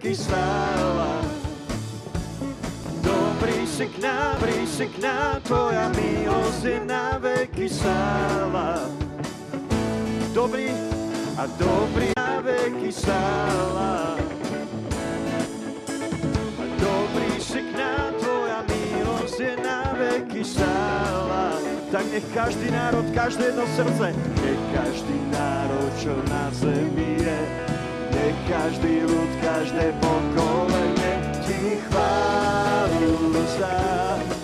veky stála. Dobrý si k nám, dobrý si k nám, Tvoja milosť je na veky stála. Dobrý a dobrý na veky stála. Dobrý si k nám, Tvoja milosť je na veky stála. Tak nech každý národ, každé jedno srdce, nech každý národ, čo na zemi je, nech každý ľud, každé pokolenie ti chválu za.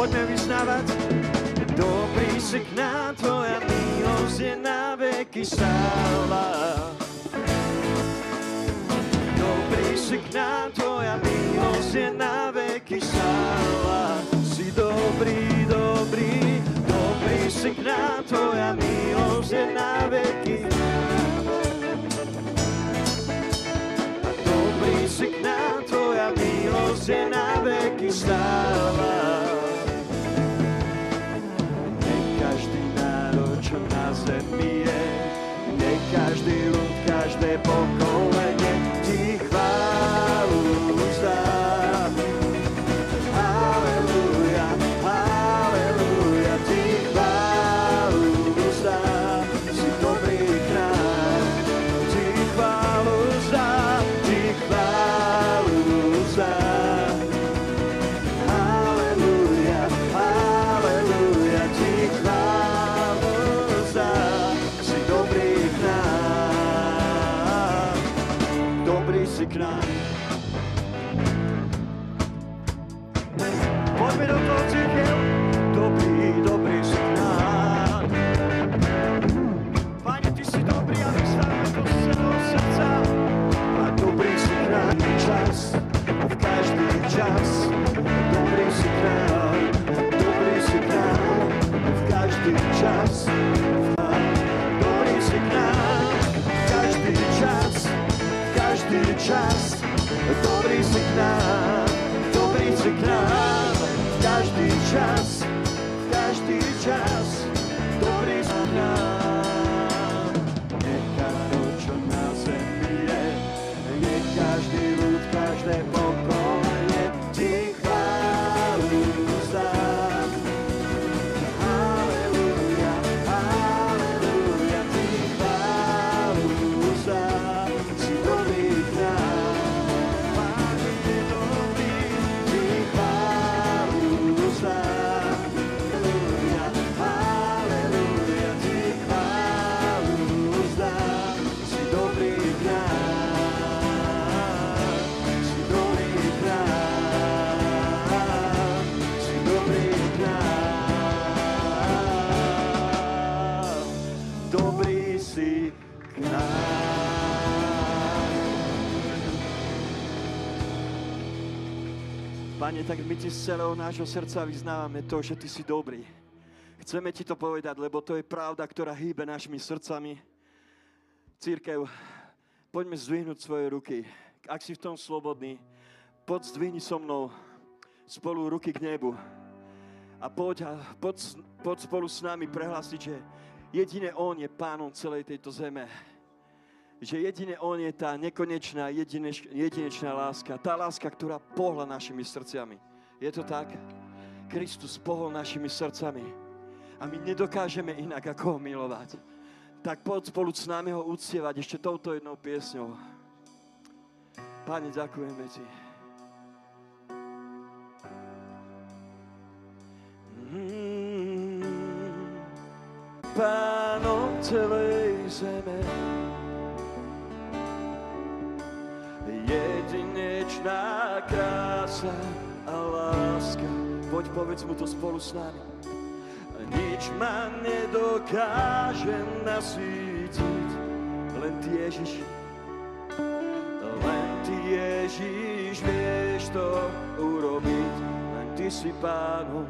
Poďme vyznávať. Dobrý si k nám, tvoja milosť je na veky stála. Dobrý si k nám, tvoja milosť je na veky stála. Si dobrý, dobrý, dobrý si k nám, tvoja milosť je na veky. Dobrý si k nám, tvoja milosť je na veky stála. Ti z celého nášho srdca vyznávame to, že ty si dobrý. Chceme ti to povedať, lebo to je pravda, ktorá hýbe našimi srdcami. Církev, poďme zdvihnúť svoje ruky. Ak si v tom slobodný, poď zdvihni so mnou spolu ruky k nebu. A poď, a poď, poď spolu s nami prehlásiť, že jedine On je pánom celej tejto zeme. Že jedine On je tá nekonečná, jedineš, jedinečná láska. Tá láska, ktorá pohla našimi srdciami. Je to tak? Kristus pohol našimi srdcami. A my nedokážeme inak, ako ho milovať. Tak poď spolu s nami ho uctievať ešte touto jednou piesňou. Pane, ďakujeme Ti. Mm, Pánom celej zeme jedinečná krása láska. Poď povedz mu to spolu s nami. nič ma nedokáže nasítiť. Len Ty, Ježiš, len Ty, Ježiš, vieš to urobiť. Len Ty si pánom,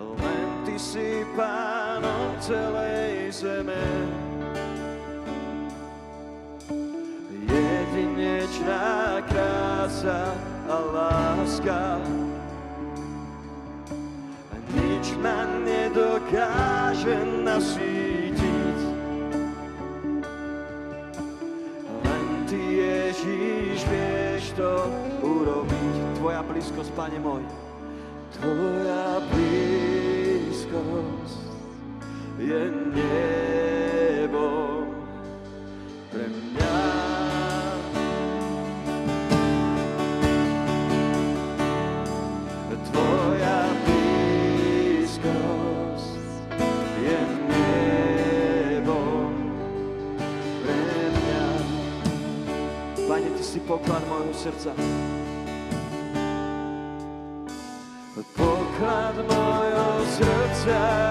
len Ty si pánom celej zeme. Jedinečná krása a láska, nič ma nedokáže nasítiť. Len Ty, Ježíš, vieš to urobiť. Tvoja blízkosť, Pane môj, Tvoja blízkosť je nebo poklon mojemu srca. Poklon mojemu srca.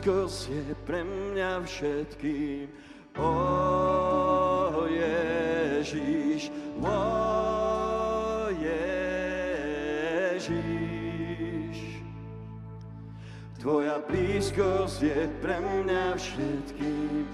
Blízkosť je pre mňa všetkým. O Ježiš, o Ježiš. Tvoja blízkosť je pre mňa všetkým.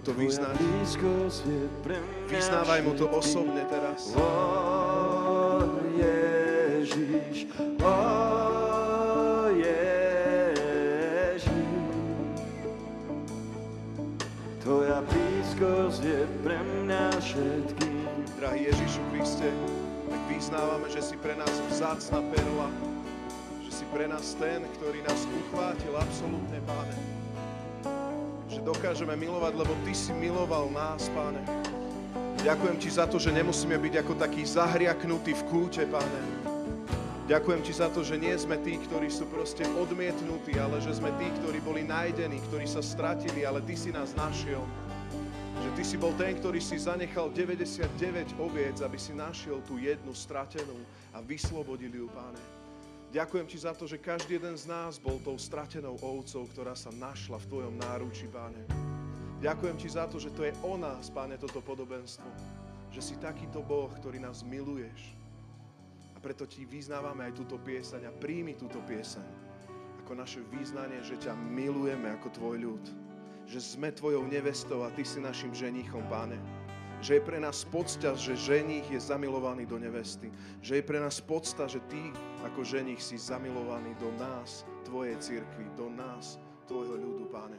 Mu to vyznať. Vyznávaj mu to osobne teraz. Ó, Ježiš, ó, Ježiš. Tvoja blízkosť je pre mňa všetkým. Drahý Ježišu Kriste, tak vyznávame, že si pre nás vzácna perla, že si pre nás ten, ktorý nás uchvátil absolútne, Páne. Že dokážeme milovať, lebo Ty si miloval nás, Páne. Ďakujem Ti za to, že nemusíme byť ako takí zahriaknutí v kúte, Páne. Ďakujem Ti za to, že nie sme tí, ktorí sú proste odmietnutí, ale že sme tí, ktorí boli nájdení, ktorí sa stratili, ale Ty si nás našiel. Že Ty si bol ten, ktorý si zanechal 99 oviec, aby si našiel tú jednu stratenú a vyslobodil ju, Páne. Ďakujem Ti za to, že každý jeden z nás bol tou stratenou ovcou, ktorá sa našla v Tvojom náručí, Páne. Ďakujem Ti za to, že to je o nás, Páne, toto podobenstvo. Že si takýto Boh, ktorý nás miluješ. A preto Ti vyznávame aj túto piesaň a príjmi túto piesaň ako naše význanie, že ťa milujeme ako Tvoj ľud. Že sme Tvojou nevestou a Ty si našim ženichom, Páne. Že je pre nás podsta, že ženich je zamilovaný do nevesty. Že je pre nás podsta, že Ty ako ženich si zamilovaný do nás, Tvojej cirkvi, do nás, Tvojho ľudu, Páne.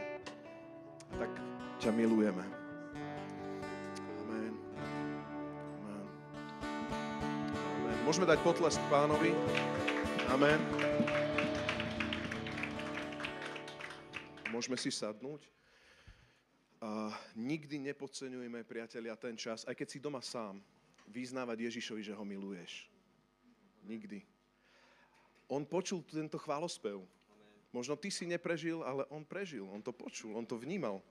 A tak ťa milujeme. Amen. Amen. Amen. Môžeme dať potlesk pánovi. Amen. Môžeme si sadnúť. A nikdy nepodceňujme, priatelia, ten čas, aj keď si doma sám, vyznávať Ježišovi, že ho miluješ. Nikdy. On počul tento chválospev. Možno ty si neprežil, ale on prežil. On to počul, on to vnímal.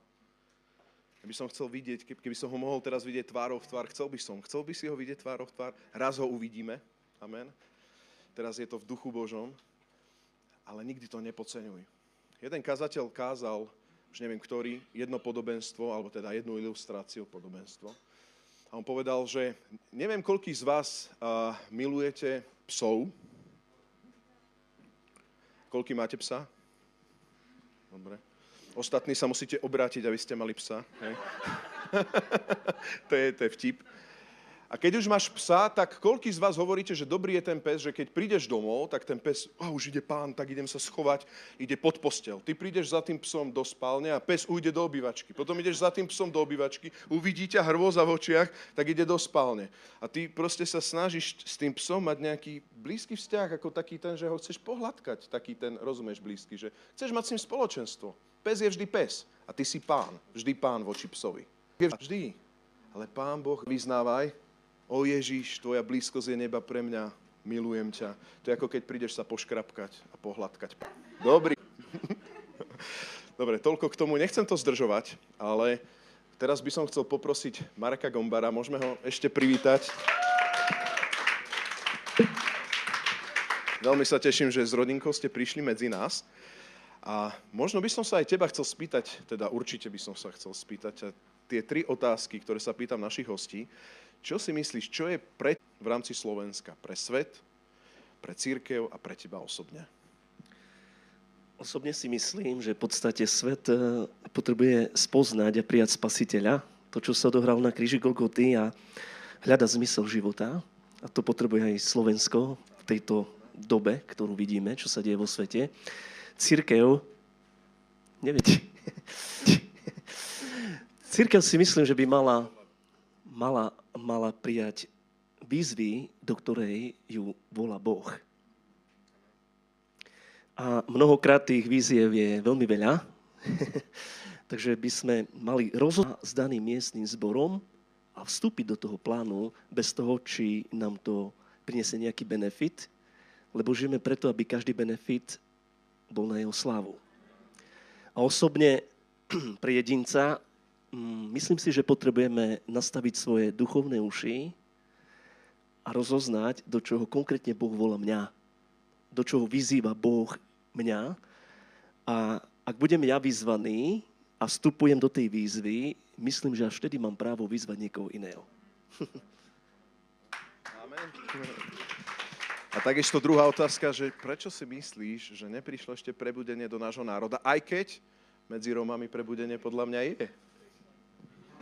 Ja by som chcel vidieť, keby- keby som ho mohol teraz vidieť tvárou v tvár, chcel by som. Chcel by si ho vidieť tvárou v tvár? Raz ho uvidíme. Amen. Teraz je to v duchu Božom. Ale nikdy to nepodceňuj. Jeden kazateľ kázal, už neviem ktorý, jedno podobenstvo, alebo teda jednu ilustráciu podobenstvo. A on povedal, že neviem, koľký z vás uh, milujete psov. Koľký máte psa? Dobre. Ostatní sa musíte obrátiť, aby ste mali psa. Hej? to, je, to je vtip. A keď už máš psa, tak koľký z vás hovoríte, že dobrý je ten pes, že keď prídeš domov, tak ten pes, a už ide pán, tak idem sa schovať, ide pod postel. Ty prídeš za tým psom do spálne a pes ujde do obývačky. Potom ideš za tým psom do obývačky, uvidí ťa hrôza v očiach, tak ide do spálne. A ty proste sa snažíš s tým psom mať nejaký blízky vzťah, ako taký ten, že ho chceš pohľadkať, taký ten, rozumieš, blízky, že chceš mať s ním spoločenstvo. Pes je vždy pes a ty si pán, vždy pán voči psovi. Vždy. Ale pán Boh vyznávaj, O Ježiš, tvoja blízkosť je neba pre mňa, milujem ťa. To je ako keď prídeš sa poškrapkať a pohľadkať. Dobrý. Dobre, toľko k tomu. Nechcem to zdržovať, ale teraz by som chcel poprosiť Mareka Gombara. Môžeme ho ešte privítať. Veľmi sa teším, že s rodinkou ste prišli medzi nás. A možno by som sa aj teba chcel spýtať, teda určite by som sa chcel spýtať, a tie tri otázky, ktoré sa pýtam našich hostí. Čo si myslíš, čo je pre v rámci Slovenska? Pre svet, pre církev a pre teba osobne? Osobne si myslím, že v podstate svet eh, potrebuje spoznať a prijať spasiteľa, to, čo sa odohralo na kríži Golgoty a hľada zmysel života. A to potrebuje aj Slovensko v tejto dobe, ktorú vidíme, čo sa deje vo svete. Církev, neviem, či- Církev si myslím, že by mala, mala, mala prijať výzvy, do ktorej ju volá Boh. A mnohokrát tých víziev je veľmi veľa, takže by sme mali rozhodnúť s daným miestnym zborom a vstúpiť do toho plánu bez toho, či nám to priniesie nejaký benefit, lebo žijeme preto, aby každý benefit bol na jeho slávu. A osobne pre jedinca myslím si, že potrebujeme nastaviť svoje duchovné uši a rozoznať, do čoho konkrétne Boh volá mňa. Do čoho vyzýva Boh mňa. A ak budem ja vyzvaný a vstupujem do tej výzvy, myslím, že až vtedy mám právo vyzvať niekoho iného. Amen. A takisto druhá otázka, že prečo si myslíš, že neprišlo ešte prebudenie do nášho národa, aj keď medzi Rómami prebudenie podľa mňa je?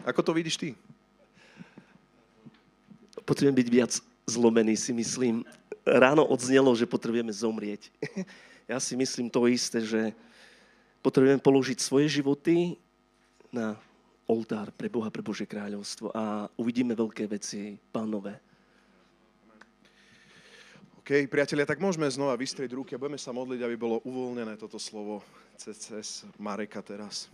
Ako to vidíš ty? Potrebujem byť viac zlomený, si myslím. Ráno odznelo, že potrebujeme zomrieť. Ja si myslím to isté, že potrebujeme položiť svoje životy na oltár pre Boha, pre Bože kráľovstvo a uvidíme veľké veci, pánové. OK, priatelia, tak môžeme znova vystrieť ruky a budeme sa modliť, aby bolo uvoľnené toto slovo cez, cez Mareka teraz.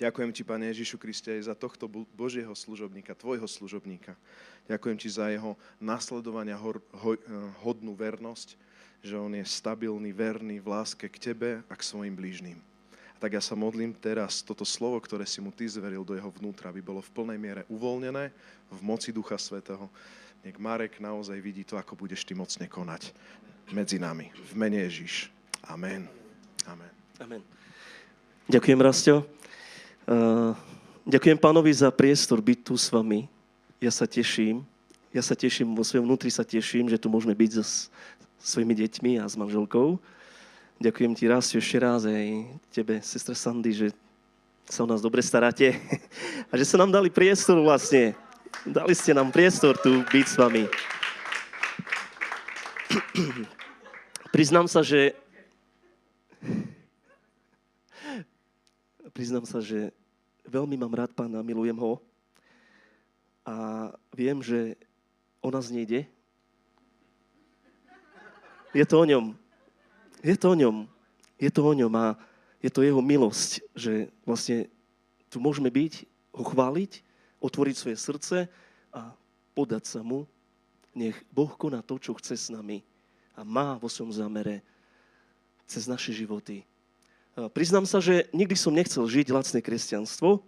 Ďakujem ti, Pane Ježišu Kriste, za tohto Bo- Božieho služobníka, tvojho služobníka. Ďakujem ti za jeho nasledovania hor, ho, eh, hodnú vernosť, že on je stabilný, verný v láske k tebe a k svojim blížným. A tak ja sa modlím teraz, toto slovo, ktoré si mu ty zveril do jeho vnútra, aby bolo v plnej miere uvoľnené v moci Ducha Svetého. Nech Marek naozaj vidí to, ako budeš ty mocne konať medzi nami. V mene Ježiš. Amen. Amen. Amen. Ďakujem, Rastio. Ďakujem pánovi za priestor byť tu s vami. Ja sa teším. Ja sa teším, vo svojom vnútri sa teším, že tu môžeme byť so svojimi deťmi a s manželkou. Ďakujem ti raz ešte raz aj tebe, sestra Sandy, že sa o nás dobre staráte a že sa nám dali priestor vlastne. Dali ste nám priestor tu byť s vami. Priznám sa, že priznám sa, že veľmi mám rád pána, milujem ho a viem, že o nás nejde. Je to o ňom. Je to o ňom. Je to o ňom a je to jeho milosť, že vlastne tu môžeme byť, ho chváliť, otvoriť svoje srdce a podať sa mu. Nech Boh koná to, čo chce s nami a má vo svojom zámere cez naše životy. Priznám sa, že nikdy som nechcel žiť lacné kresťanstvo,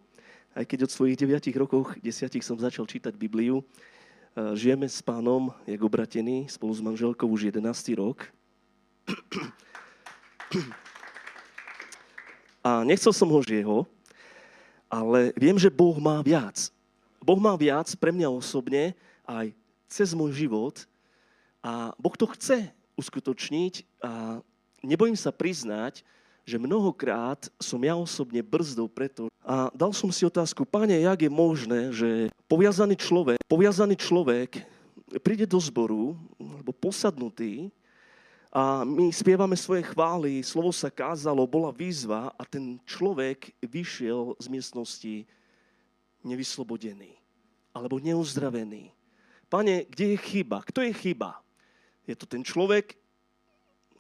aj keď od svojich 9 rokov, 10 som začal čítať Bibliu. Žijeme s pánom, jak obratení, spolu s manželkou už 11. rok. A nechcel som ho žieho, ale viem, že Boh má viac. Boh má viac pre mňa osobne aj cez môj život a Boh to chce uskutočniť a nebojím sa priznať, že mnohokrát som ja osobne brzdol preto. A dal som si otázku, páne, jak je možné, že poviazaný človek, poviazaný človek príde do zboru, alebo posadnutý, a my spievame svoje chvály, slovo sa kázalo, bola výzva a ten človek vyšiel z miestnosti nevyslobodený alebo neuzdravený. Pane, kde je chyba? Kto je chyba? Je to ten človek,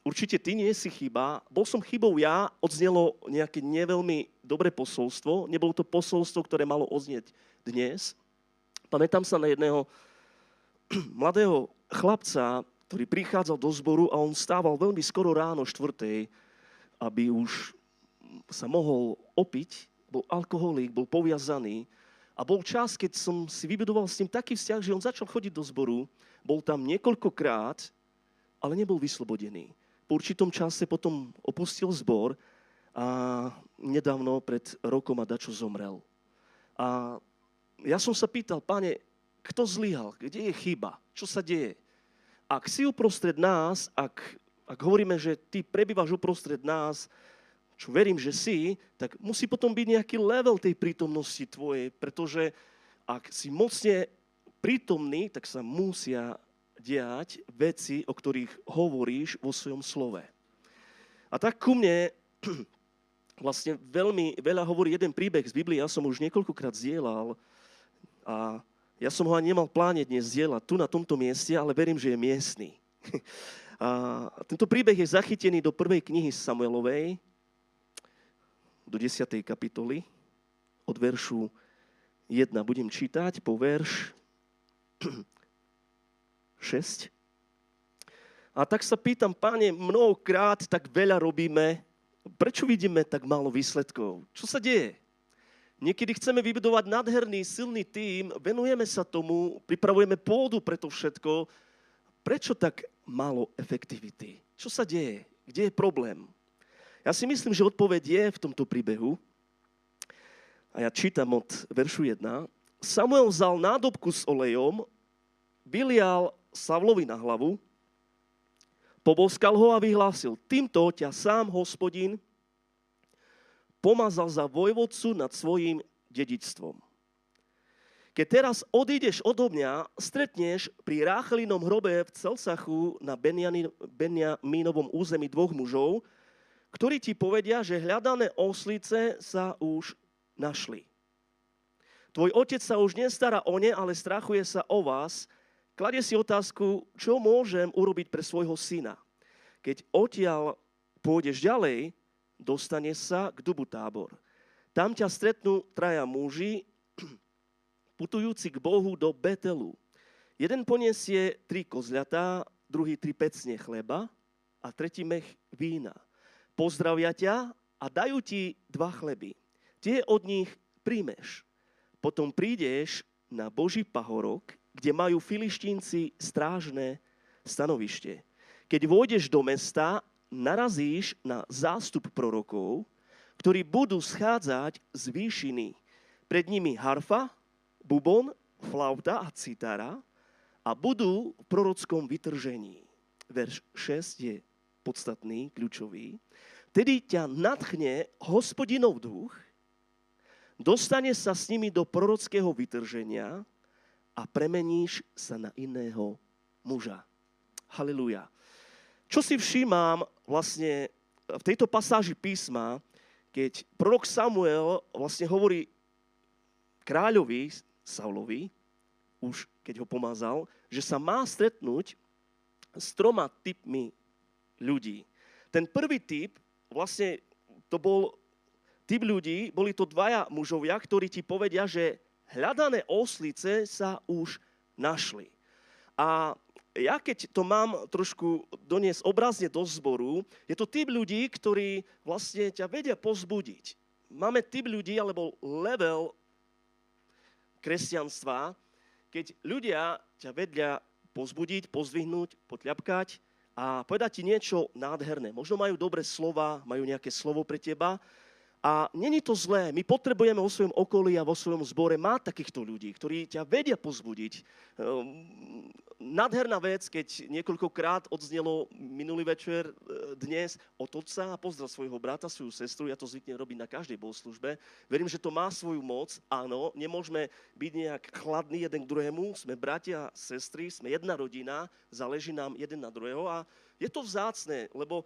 určite ty nie si chyba, bol som chybou ja, odznelo nejaké neveľmi dobré posolstvo, nebolo to posolstvo, ktoré malo odznieť dnes. Pamätám sa na jedného mladého chlapca, ktorý prichádzal do zboru a on stával veľmi skoro ráno štvrtej, aby už sa mohol opiť, bol alkoholík, bol poviazaný a bol čas, keď som si vybudoval s ním taký vzťah, že on začal chodiť do zboru, bol tam niekoľkokrát, ale nebol vyslobodený. Po určitom čase potom opustil zbor a nedávno pred rokom a dačo zomrel. A ja som sa pýtal, pane, kto zlyhal? Kde je chyba? Čo sa deje? Ak si uprostred nás, ak, ak hovoríme, že ty prebývaš uprostred nás, čo verím, že si, tak musí potom byť nejaký level tej prítomnosti tvojej, pretože ak si mocne prítomný, tak sa musia diať veci, o ktorých hovoríš vo svojom slove. A tak ku mne vlastne veľmi veľa hovorí jeden príbeh z Biblie, ja som už niekoľkokrát zdieľal a ja som ho ani nemal pláne dnes zdieľať tu na tomto mieste, ale verím, že je miestný. A tento príbeh je zachytený do prvej knihy Samuelovej, do 10. kapitoly, od veršu 1 budem čítať po verš 6. A tak sa pýtam, páne, mnohokrát tak veľa robíme, prečo vidíme tak málo výsledkov? Čo sa deje? Niekedy chceme vybudovať nádherný, silný tím, venujeme sa tomu, pripravujeme pôdu pre to všetko. Prečo tak málo efektivity? Čo sa deje? Kde je problém? Ja si myslím, že odpoveď je v tomto príbehu. A ja čítam od veršu 1. Samuel vzal nádobku s olejom, vylial Savlovi na hlavu, poboskal ho a vyhlásil, týmto ťa sám hospodin pomazal za vojvodcu nad svojim dedičstvom. Keď teraz odídeš odo mňa, stretneš pri Ráchelinom hrobe v Celsachu na Benjamínovom území dvoch mužov, ktorí ti povedia, že hľadané oslice sa už našli. Tvoj otec sa už nestará o ne, ale strachuje sa o vás. Kladie si otázku, čo môžem urobiť pre svojho syna. Keď odtiaľ pôjdeš ďalej, dostane sa k dubu tábor. Tam ťa stretnú traja muži, putujúci k Bohu do Betelu. Jeden poniesie tri kozľatá, druhý tri pecne chleba a tretí mech vína. Pozdravia ťa a dajú ti dva chleby. Tie od nich príjmeš. Potom prídeš na Boží pahorok, kde majú filištínci strážne stanovište. Keď vôjdeš do mesta, narazíš na zástup prorokov, ktorí budú schádzať z výšiny. Pred nimi harfa, bubon, flauta a citara a budú v prorockom vytržení. Verš 6 je podstatný, kľúčový. Tedy ťa nadchne hospodinov duch, dostane sa s nimi do prorockého vytrženia a premeníš sa na iného muža. Halilúja. Čo si všímam vlastne v tejto pasáži písma, keď prorok Samuel vlastne hovorí kráľovi Saulovi, už keď ho pomazal, že sa má stretnúť s troma typmi ľudí. Ten prvý typ, vlastne to bol typ ľudí, boli to dvaja mužovia, ktorí ti povedia, že hľadané oslice sa už našli. A ja keď to mám trošku doniesť obrazne do zboru, je to typ ľudí, ktorí vlastne ťa vedia pozbudiť. Máme typ ľudí, alebo level kresťanstva, keď ľudia ťa vedia pozbudiť, pozdvihnúť, potľapkať a povedať ti niečo nádherné. Možno majú dobré slova, majú nejaké slovo pre teba a není to zlé. My potrebujeme vo svojom okolí a vo svojom zbore mať takýchto ľudí, ktorí ťa vedia pozbudiť. Ehm, nádherná vec, keď niekoľkokrát odznelo minulý večer e, dnes od otca a pozdrav svojho brata, svoju sestru. Ja to zvyknem robiť na každej bohoslužbe. Verím, že to má svoju moc. Áno, nemôžeme byť nejak chladní jeden k druhému. Sme bratia sestry, sme jedna rodina, záleží nám jeden na druhého a je to vzácne, lebo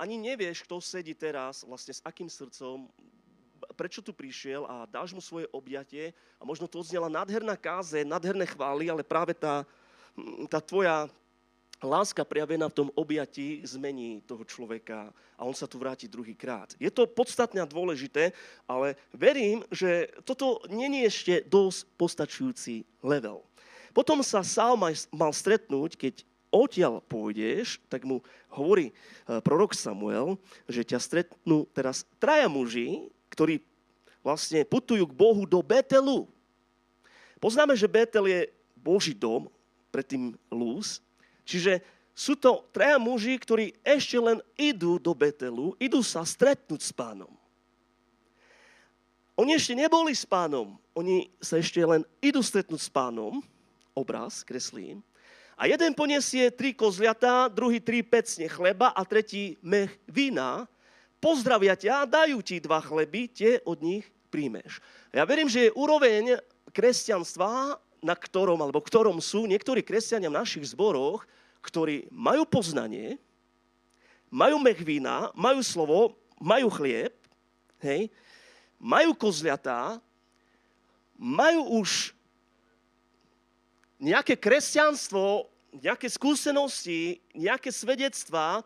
ani nevieš, kto sedí teraz, vlastne s akým srdcom, prečo tu prišiel a dáš mu svoje objatie a možno to odznela nádherná káze, nádherné chvály, ale práve tá, tá tvoja láska prejavená v tom objatí zmení toho človeka a on sa tu vráti druhýkrát. Je to podstatné a dôležité, ale verím, že toto není ešte dosť postačujúci level. Potom sa Sál mal stretnúť, keď odtiaľ pôjdeš, tak mu hovorí eh, prorok Samuel, že ťa stretnú teraz traja muži, ktorí vlastne putujú k Bohu do Betelu. Poznáme, že Betel je Boží dom, predtým Lúz. Čiže sú to traja muži, ktorí ešte len idú do Betelu, idú sa stretnúť s pánom. Oni ešte neboli s pánom, oni sa ešte len idú stretnúť s pánom, obraz, kreslím, a jeden poniesie tri kozliatá, druhý tri pecne chleba a tretí mech vína. Pozdravia ťa dajú ti dva chleby, tie od nich príjmeš. Ja verím, že je úroveň kresťanstva, na ktorom, alebo ktorom sú niektorí kresťania v našich zboroch, ktorí majú poznanie, majú mech vína, majú slovo, majú chlieb, hej, majú kozliatá, majú už nejaké kresťanstvo, nejaké skúsenosti, nejaké svedectvá,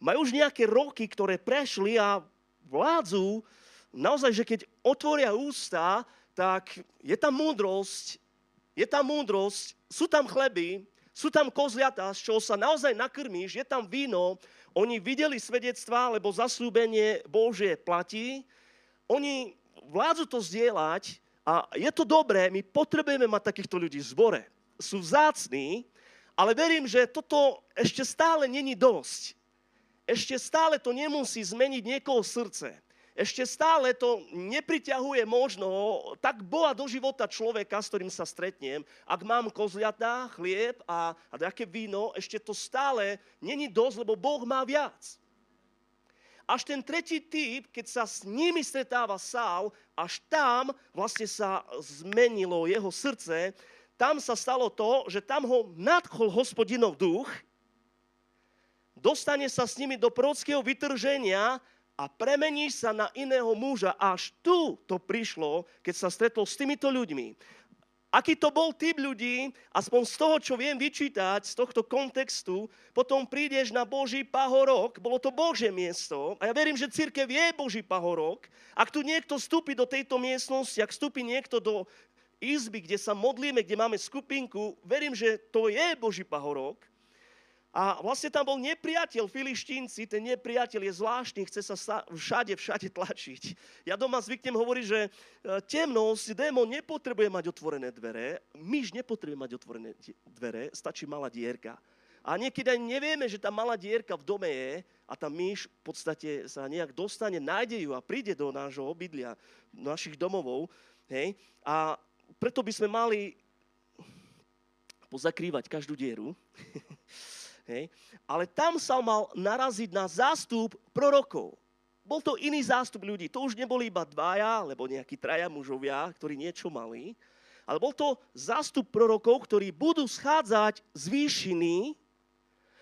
majú už nejaké roky, ktoré prešli a vládzu, naozaj, že keď otvoria ústa, tak je tam múdrosť, je tam múdrosť, sú tam chleby, sú tam kozliatá, z čoho sa naozaj nakrmíš, je tam víno, oni videli svedectvá, lebo zaslúbenie Božie platí, oni vládzu to zdieľať a je to dobré, my potrebujeme mať takýchto ľudí v zbore sú vzácní, ale verím, že toto ešte stále není dosť. Ešte stále to nemusí zmeniť niekoho srdce. Ešte stále to nepriťahuje možno tak Boha do života človeka, s ktorým sa stretnem. Ak mám kozliatá, chlieb a, a nejaké víno, ešte to stále není dosť, lebo Boh má viac. až ten tretí typ, keď sa s nimi stretáva Sál, až tam vlastne sa zmenilo jeho srdce, tam sa stalo to, že tam ho nadchol hospodinov duch, dostane sa s nimi do prorockého vytrženia a premení sa na iného muža. Až tu to prišlo, keď sa stretol s týmito ľuďmi. Aký to bol typ ľudí, aspoň z toho, čo viem vyčítať, z tohto kontextu, potom prídeš na Boží pahorok, bolo to Božie miesto, a ja verím, že církev je Boží pahorok. Ak tu niekto vstúpi do tejto miestnosti, ak vstúpi niekto do izby, kde sa modlíme, kde máme skupinku, verím, že to je Boží pahorok. A vlastne tam bol nepriateľ, filištínci, ten nepriateľ je zvláštny, chce sa všade, všade tlačiť. Ja doma zvyknem hovoriť, že e, temnosť, démon nepotrebuje mať otvorené dvere, myš nepotrebuje mať otvorené dvere, stačí malá dierka. A niekedy aj nevieme, že tá malá dierka v dome je a tá myš v podstate sa nejak dostane, nájde ju a príde do nášho obydlia, do našich domovov. Hej? A preto by sme mali pozakrývať každú dieru. Hej. Ale tam sa mal naraziť na zástup prorokov. Bol to iný zástup ľudí. To už neboli iba dvaja, alebo nejakí traja mužovia, ktorí niečo mali. Ale bol to zástup prorokov, ktorí budú schádzať z výšiny.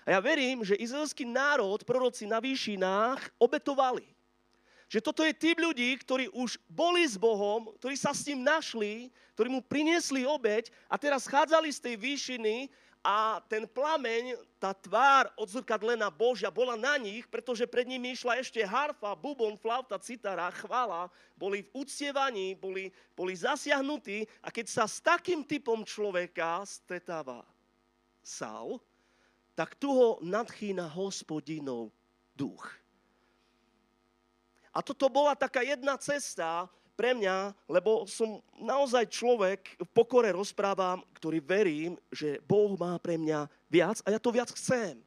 A ja verím, že izraelský národ, proroci na výšinách, obetovali. Že toto je typ ľudí, ktorí už boli s Bohom, ktorí sa s ním našli, ktorí mu priniesli obeď a teraz schádzali z tej výšiny a ten plameň, tá tvár odzrkadlená Božia bola na nich, pretože pred nimi išla ešte harfa, bubon, flauta, citara, chvála, boli v uctievaní, boli, boli zasiahnutí a keď sa s takým typom človeka stretáva Saul, tak tu ho nadchýna hospodinov duch. A toto bola taká jedna cesta pre mňa, lebo som naozaj človek, v pokore rozprávam, ktorý verím, že Boh má pre mňa viac a ja to viac chcem.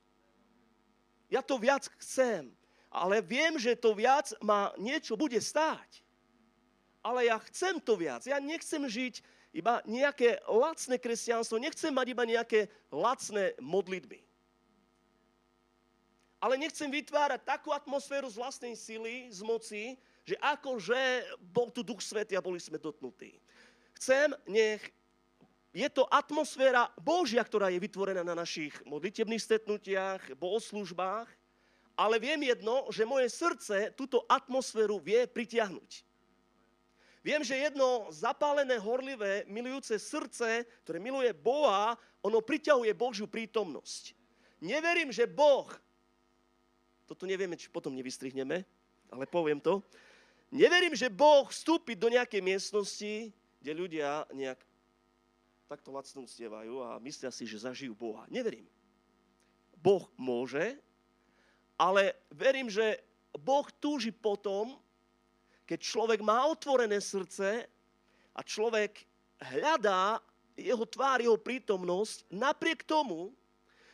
Ja to viac chcem, ale viem, že to viac ma niečo bude stáť. Ale ja chcem to viac. Ja nechcem žiť iba nejaké lacné kresťanstvo, nechcem mať iba nejaké lacné modlitby. Ale nechcem vytvárať takú atmosféru z vlastnej sily, z moci, že akože bol tu Duch Svetý a boli sme dotknutí. Chcem, nech je to atmosféra Božia, ktorá je vytvorená na našich modlitebných stretnutiach, bohoslužbách, ale viem jedno, že moje srdce túto atmosféru vie pritiahnuť. Viem, že jedno zapálené, horlivé, milujúce srdce, ktoré miluje Boha, ono priťahuje Božiu prítomnosť. Neverím, že Boh, toto nevieme, či potom nevystrihneme, ale poviem to, neverím, že Boh vstúpi do nejakej miestnosti, kde ľudia nejak takto lacno uctievajú a myslia si, že zažijú Boha. Neverím. Boh môže, ale verím, že Boh túži potom, keď človek má otvorené srdce a človek hľadá jeho tvár, jeho prítomnosť, napriek tomu,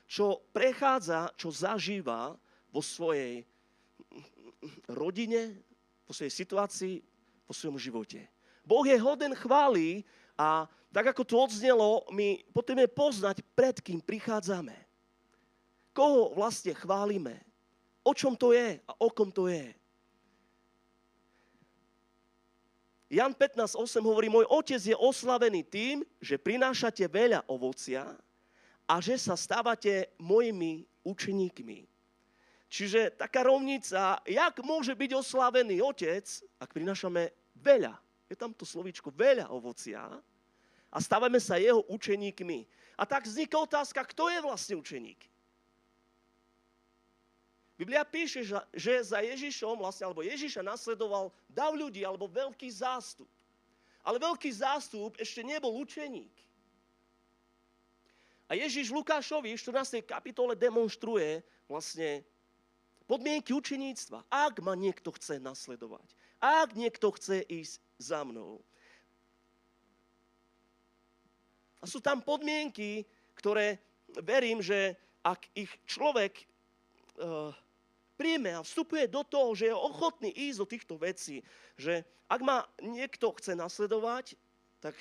čo prechádza, čo zažíva vo svojej rodine, vo svojej situácii, vo svojom živote. Boh je hoden chvály a tak ako to odznelo, my potrebujeme poznať, pred kým prichádzame. Koho vlastne chválime. O čom to je a o kom to je. Jan 15.8 hovorí, môj otec je oslavený tým, že prinášate veľa ovocia a že sa stávate mojimi učeníkmi. Čiže taká rovnica, jak môže byť oslavený otec, ak prinášame veľa, je tam to slovíčko veľa ovocia a stávame sa jeho učeníkmi. A tak vzniká otázka, kto je vlastne učeník? Biblia píše, že- za Ježišom, vlastne, alebo Ježiša nasledoval dav ľudí, alebo veľký zástup. Ale veľký zástup ešte nebol učeník. A Ježiš Lukášovi v 14. kapitole demonstruje vlastne podmienky učeníctva. Ak ma niekto chce nasledovať, ak niekto chce ísť za mnou. A sú tam podmienky, ktoré verím, že ak ich človek uh, príjme a vstupuje do toho, že je ochotný ísť do týchto vecí, že ak ma niekto chce nasledovať, tak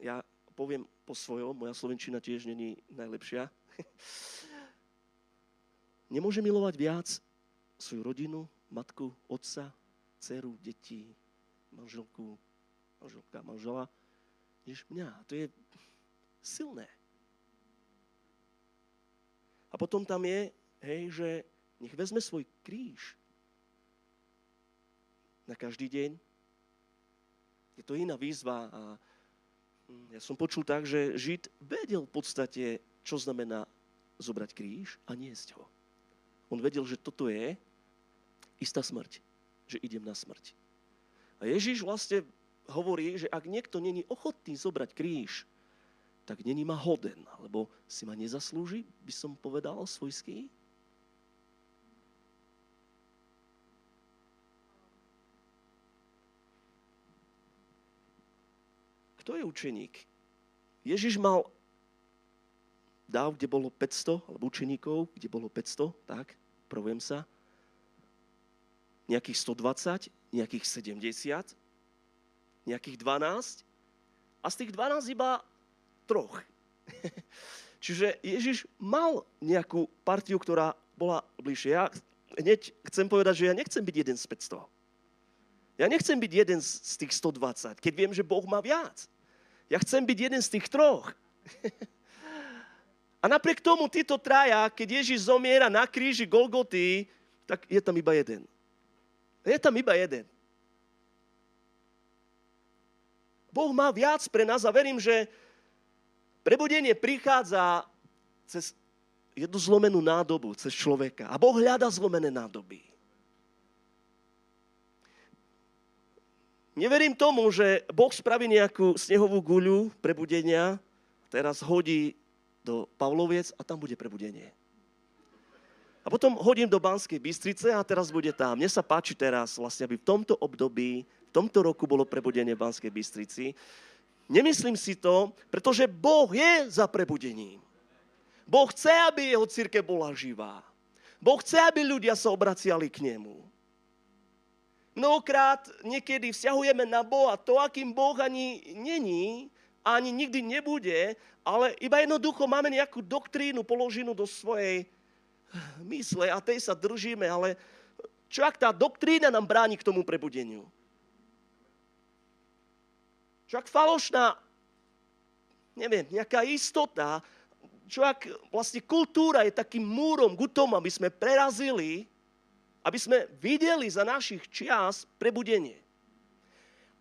ja poviem po svojom, moja slovenčina tiež není najlepšia. Nemôže milovať viac svoju rodinu, matku, otca, dceru, deti, manželku, manželka, manžela, než mňa. To je silné. A potom tam je, hej, že nech vezme svoj kríž na každý deň. Je to iná výzva a hm, ja som počul tak, že Žid vedel v podstate, čo znamená zobrať kríž a niesť ho. On vedel, že toto je istá smrť, že idem na smrť. A Ježiš vlastne hovorí, že ak niekto není ochotný zobrať kríž, tak není ma hoden, alebo si ma nezaslúži, by som povedal svojský. Kto je učeník? Ježiš mal dáv, kde bolo 500, alebo učeníkov, kde bolo 500, tak, provujem sa, nejakých 120, nejakých 70, nejakých 12 a z tých 12 iba troch. Čiže Ježiš mal nejakú partiu, ktorá bola bližšie. Ja hneď chcem povedať, že ja nechcem byť jeden z 500. Ja nechcem byť jeden z tých 120, keď viem, že Boh má viac. Ja chcem byť jeden z tých troch. A napriek tomu títo traja, keď Ježiš zomiera na kríži Golgoty, tak je tam iba jeden. Je tam iba jeden. Boh má viac pre nás a verím, že prebudenie prichádza cez jednu zlomenú nádobu, cez človeka. A Boh hľada zlomené nádoby. Neverím tomu, že Boh spraví nejakú snehovú guľu prebudenia, teraz hodí do Pavloviec a tam bude prebudenie. A potom hodím do Banskej Bystrice a teraz bude tam. Mne sa páči teraz, vlastne, aby v tomto období, v tomto roku bolo prebudenie v Banskej Bystrici. Nemyslím si to, pretože Boh je za prebudením. Boh chce, aby jeho círke bola živá. Boh chce, aby ľudia sa obraciali k nemu. Mnohokrát niekedy vzťahujeme na Boha to, akým Boh ani není, ani nikdy nebude, ale iba jednoducho máme nejakú doktrínu položenú do svojej mysle a tej sa držíme, ale čo ak tá doktrína nám bráni k tomu prebudeniu? Čo ak falošná, neviem, nejaká istota, čo ak vlastne kultúra je takým múrom tomu, aby sme prerazili, aby sme videli za našich čias prebudenie.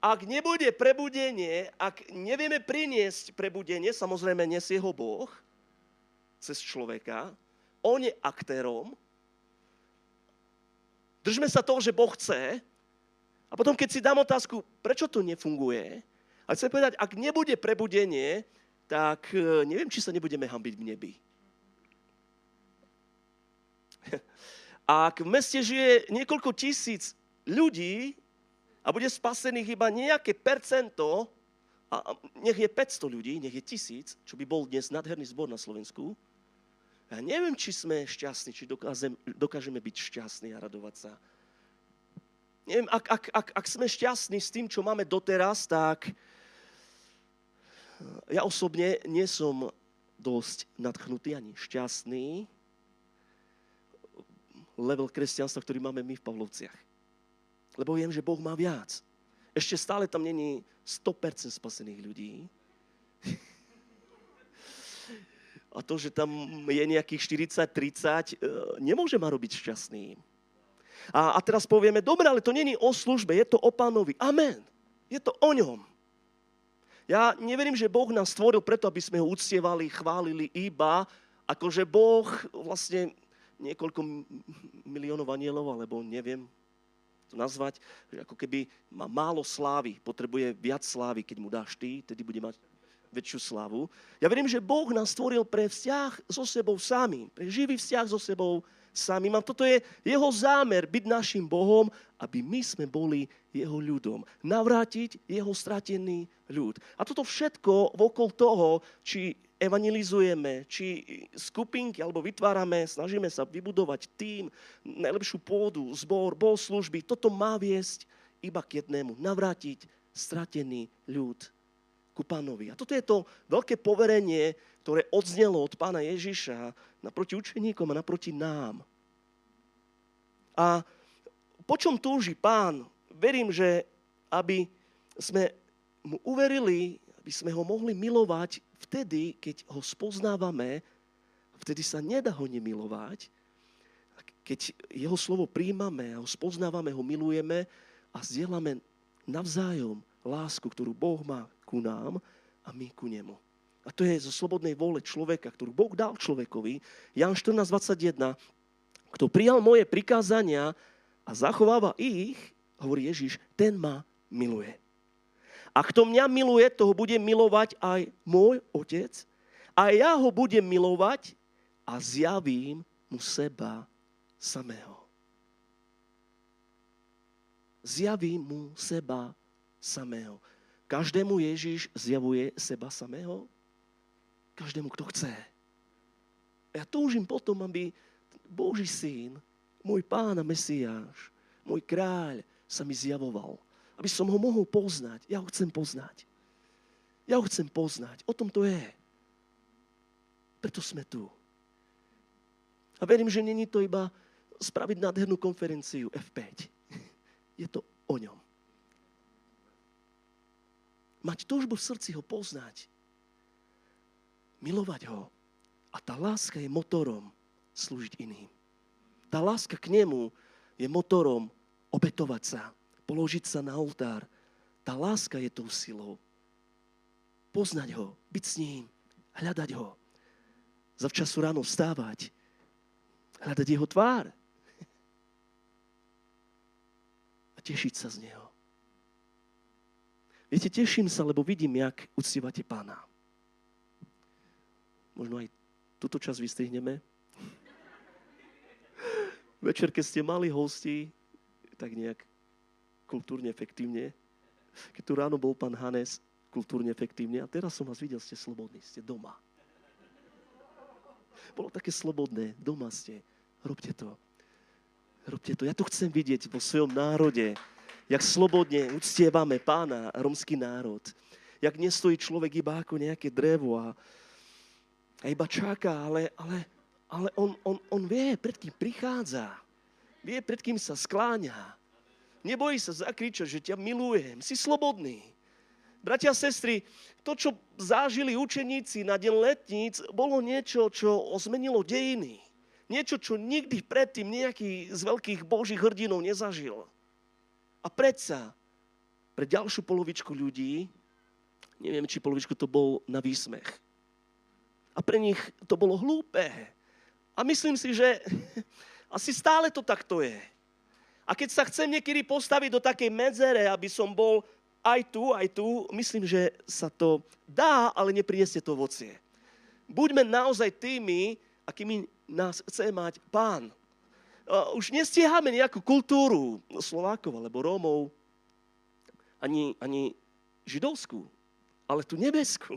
Ak nebude prebudenie, ak nevieme priniesť prebudenie, samozrejme nesie ho Boh cez človeka, on je aktérom, držme sa toho, že Boh chce, a potom keď si dám otázku, prečo to nefunguje, a chcem povedať, ak nebude prebudenie, tak e, neviem, či sa nebudeme hambiť v nebi. Ak v meste žije niekoľko tisíc ľudí, a bude spasených iba nejaké percento, a nech je 500 ľudí, nech je tisíc, čo by bol dnes nadherný zbor na Slovensku, ja neviem, či sme šťastní, či dokážeme, dokážeme byť šťastní a radovať sa. Neviem, ak, ak, ak, ak sme šťastní s tým, čo máme doteraz, tak ja osobne nie som dosť nadchnutý ani šťastný level kresťanstva, ktorý máme my v Pavlovciach. Lebo viem, že Boh má viac. Ešte stále tam není 100% spasených ľudí. A to, že tam je nejakých 40-30, e, nemôže ma robiť šťastným. A, a teraz povieme, dobre, ale to není o službe, je to o pánovi. Amen. Je to o ňom. Ja neverím, že Boh nás stvoril preto, aby sme ho uctievali, chválili iba, akože Boh vlastne niekoľko miliónov anielov, alebo neviem, to nazvať, že ako keby má málo slávy, potrebuje viac slávy, keď mu dáš ty, tedy bude mať väčšiu slavu. Ja verím, že Boh nás stvoril pre vzťah so sebou samým, pre živý vzťah so sebou samým. A toto je jeho zámer, byť našim Bohom, aby my sme boli jeho ľudom. Navrátiť jeho stratený ľud. A toto všetko vokol toho, či evangelizujeme, či skupinky, alebo vytvárame, snažíme sa vybudovať tým, najlepšiu pôdu, zbor, bol služby, toto má viesť iba k jednému, navrátiť stratený ľud ku pánovi. A toto je to veľké poverenie, ktoré odznelo od pána Ježiša naproti učeníkom a naproti nám. A po čom túži pán? Verím, že aby sme mu uverili, aby sme ho mohli milovať vtedy, keď ho spoznávame, vtedy sa nedá ho nemilovať, keď jeho slovo príjmame ho spoznávame, ho milujeme a zdieľame navzájom lásku, ktorú Boh má ku nám a my ku nemu. A to je zo slobodnej vôle človeka, ktorú Boh dal človekovi. Jan 14.21. Kto prijal moje prikázania a zachováva ich, hovorí Ježiš, ten ma miluje. A kto mňa miluje, toho bude milovať aj môj otec. A ja ho budem milovať a zjavím mu seba samého. Zjavím mu seba samého. Každému Ježiš zjavuje seba samého? Každému, kto chce. Ja túžim potom, aby Boží syn, môj pán a Mesiáš, môj kráľ sa mi zjavoval. Aby som ho mohol poznať. Ja ho chcem poznať. Ja ho chcem poznať. O tom to je. Preto sme tu. A verím, že není to iba spraviť nádhernú konferenciu F5. Je to o ňom. Mať túžbu v srdci ho poznať. Milovať ho. A tá láska je motorom slúžiť iným. Tá láska k nemu je motorom obetovať sa, položiť sa na oltár. Tá láska je tou silou. Poznať ho, byť s ním, hľadať ho. Zavčasu ráno vstávať, hľadať jeho tvár a tešiť sa z neho. Viete, teším sa, lebo vidím, jak uctievate pána. Možno aj túto čas vystrihneme. Večer, keď ste mali hosti, tak nejak kultúrne efektívne. Keď tu ráno bol pán Hanes, kultúrne efektívne. A teraz som vás videl, ste slobodní, ste doma. Bolo také slobodné, doma ste. Robte to. Robte to. Ja to chcem vidieť vo svojom národe, jak slobodne uctievame pána, romský národ. Jak nestojí človek iba ako nejaké drevo a, a iba čaká, ale, ale, ale on, on, on vie, pred kým prichádza. Vie, pred kým sa skláňa. Nebojí sa zakričať, že ťa milujem. Si slobodný. Bratia a sestry, to, čo zažili učeníci na deň letníc, bolo niečo, čo zmenilo dejiny. Niečo, čo nikdy predtým nejaký z veľkých božích hrdinov nezažil. A predsa, pre ďalšiu polovičku ľudí, neviem, či polovičku to bol na výsmech. A pre nich to bolo hlúpe. A myslím si, že asi stále to takto je. A keď sa chcem niekedy postaviť do takej medzere, aby som bol aj tu, aj tu, myslím, že sa to dá, ale nepriniesie to ovocie. Buďme naozaj tými, akými nás chce mať pán. Už nestiehame nejakú kultúru Slovákov alebo Rómov, ani, ani židovskú, ale tú nebeskú.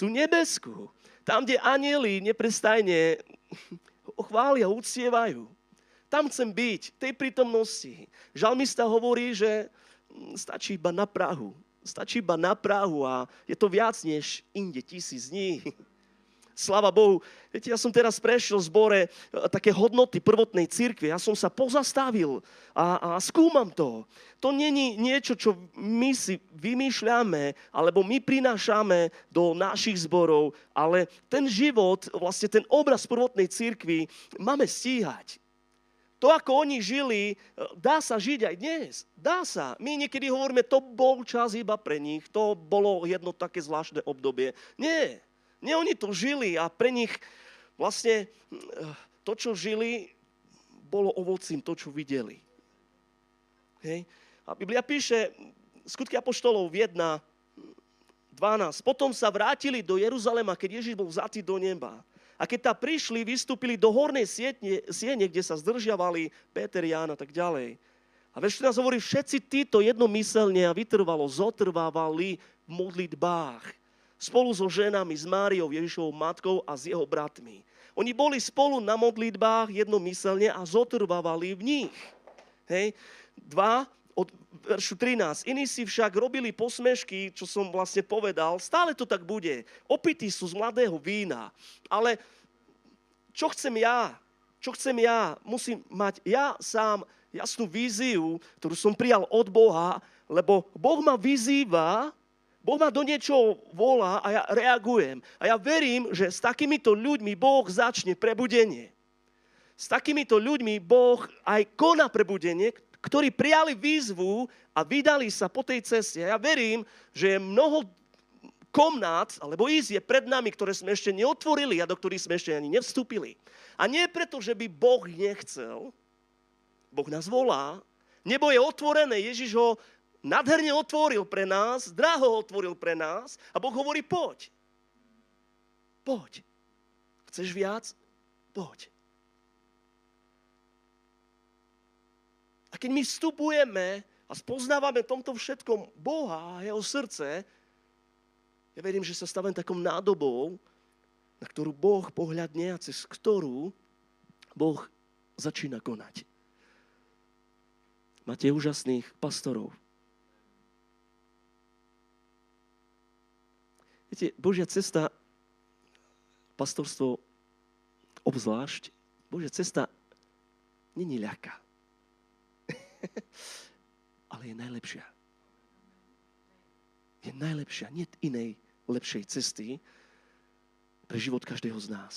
Tú nebeskú. Tam, kde anieli neprestajne chvália, uctievajú. Tam chcem byť, tej prítomnosti. Žalmista hovorí, že stačí iba na Prahu. Stačí iba na Prahu a je to viac než inde tisíc dní. Slava Bohu. Viete, ja som teraz prešiel v zbore e, také hodnoty prvotnej církvy. Ja som sa pozastavil a, a skúmam to. To není niečo, čo my si vymýšľame, alebo my prinášame do našich zborov, ale ten život, vlastne ten obraz prvotnej církvy máme stíhať. To, ako oni žili, e, dá sa žiť aj dnes. Dá sa. My niekedy hovoríme, to bol čas iba pre nich, to bolo jedno také zvláštne obdobie. Nie. Nie, oni to žili a pre nich vlastne e, to, čo žili, bolo ovocím to, čo videli. Hej. A Biblia píše, skutky Apoštolov 1, 12. Potom sa vrátili do Jeruzalema, keď Ježiš bol vzatý do neba. A keď tam prišli, vystúpili do hornej sietne, siene, kde sa zdržiavali Péter, Ján a tak ďalej. A verš nás hovorí, všetci títo jednomyselne a vytrvalo zotrvávali v modlitbách. Spolu so ženami, s Máriou, Ježišovou matkou a s jeho bratmi. Oni boli spolu na modlitbách jednomyselne a zotrvávali v nich. Hej. Dva, od veršu 13. Iní si však robili posmešky, čo som vlastne povedal. Stále to tak bude. Opití sú z mladého vína. Ale čo chcem ja? Čo chcem ja? Musím mať ja sám jasnú víziu, ktorú som prijal od Boha, lebo Boh ma vyzýva, Boh ma do niečoho volá a ja reagujem. A ja verím, že s takýmito ľuďmi Boh začne prebudenie. S takýmito ľuďmi Boh aj koná prebudenie, ktorí prijali výzvu a vydali sa po tej ceste. Ja verím, že je mnoho komnát alebo ísť je pred nami, ktoré sme ešte neotvorili a do ktorých sme ešte ani nevstúpili. A nie preto, že by Boh nechcel, Boh nás volá, nebo je otvorené, Ježiš ho nadherne otvoril pre nás, draho otvoril pre nás a Boh hovorí, poď. Poď. Chceš viac? Poď. Keď my vstupujeme a spoznávame tomto všetkom Boha a jeho srdce, ja verím, že sa stavím takom nádobou, na ktorú Boh pohľadne a cez ktorú Boh začína konať. Máte úžasných pastorov. Viete, Božia cesta, pastorstvo obzvlášť, Božia cesta není ľaká. Ale je najlepšia. Je najlepšia. Nie inej lepšej cesty pre život každého z nás.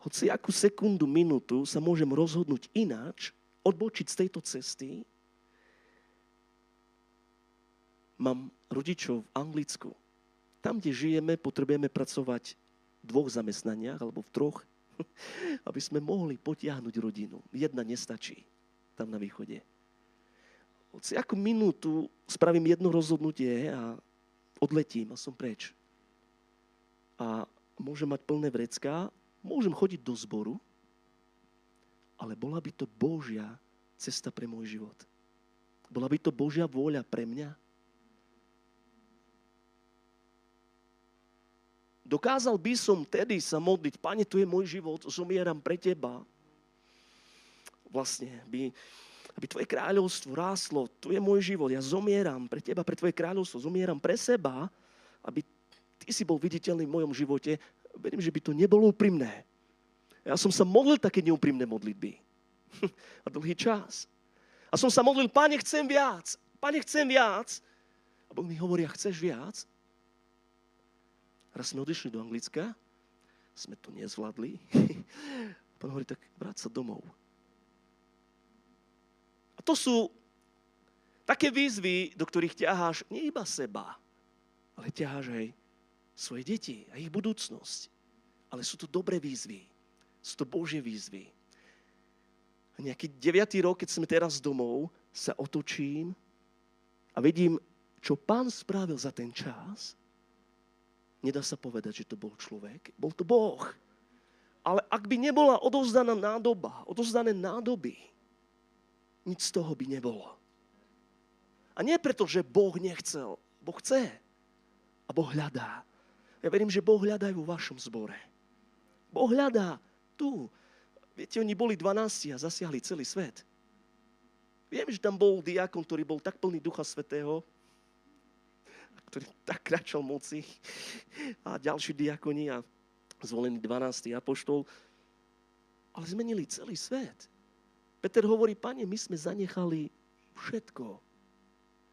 Hoci akú sekundu, minútu sa môžem rozhodnúť ináč, odbočiť z tejto cesty, mám rodičov v Anglicku. Tam, kde žijeme, potrebujeme pracovať v dvoch zamestnaniach alebo v troch, aby sme mohli potiahnuť rodinu. Jedna nestačí tam na východe. Hoci akú minútu spravím jedno rozhodnutie a odletím a som preč. A môžem mať plné vrecká, môžem chodiť do zboru, ale bola by to Božia cesta pre môj život. Bola by to Božia vôľa pre mňa. Dokázal by som tedy sa modliť, Pane, tu je môj život, zomieram pre Teba. Vlastne, by, aby Tvoje kráľovstvo ráslo, tu je môj život, ja zomieram pre Teba, pre Tvoje kráľovstvo, zomieram pre seba, aby Ty si bol viditeľný v mojom živote. Verím, že by to nebolo úprimné. Ja som sa modlil také neúprimné modlitby. A dlhý čas. A som sa modlil, Pane, chcem viac. Pane, chcem viac. A Boh mi hovorí, a chceš viac? Raz sme odišli do Anglicka, sme to nezvládli. Pán hovorí, tak vráť sa domov. A to sú také výzvy, do ktorých ťaháš nie iba seba, ale ťaháš aj svoje deti a ich budúcnosť. Ale sú to dobré výzvy. Sú to Božie výzvy. A nejaký deviatý rok, keď sme teraz domov, sa otočím a vidím, čo pán spravil za ten čas Nedá sa povedať, že to bol človek. Bol to Boh. Ale ak by nebola odovzdaná nádoba, odovzdané nádoby, nic z toho by nebolo. A nie preto, že Boh nechcel. Boh chce. A Boh hľadá. Ja verím, že Boh hľadá aj vo vašom zbore. Boh hľadá tu. Viete, oni boli 12 a zasiahli celý svet. Viem, že tam bol diakon, ktorý bol tak plný Ducha Svetého, ktorý tak kráčal moci a ďalší diakoni a zvolený 12. apoštol, ale zmenili celý svet. Peter hovorí, pane, my sme zanechali všetko.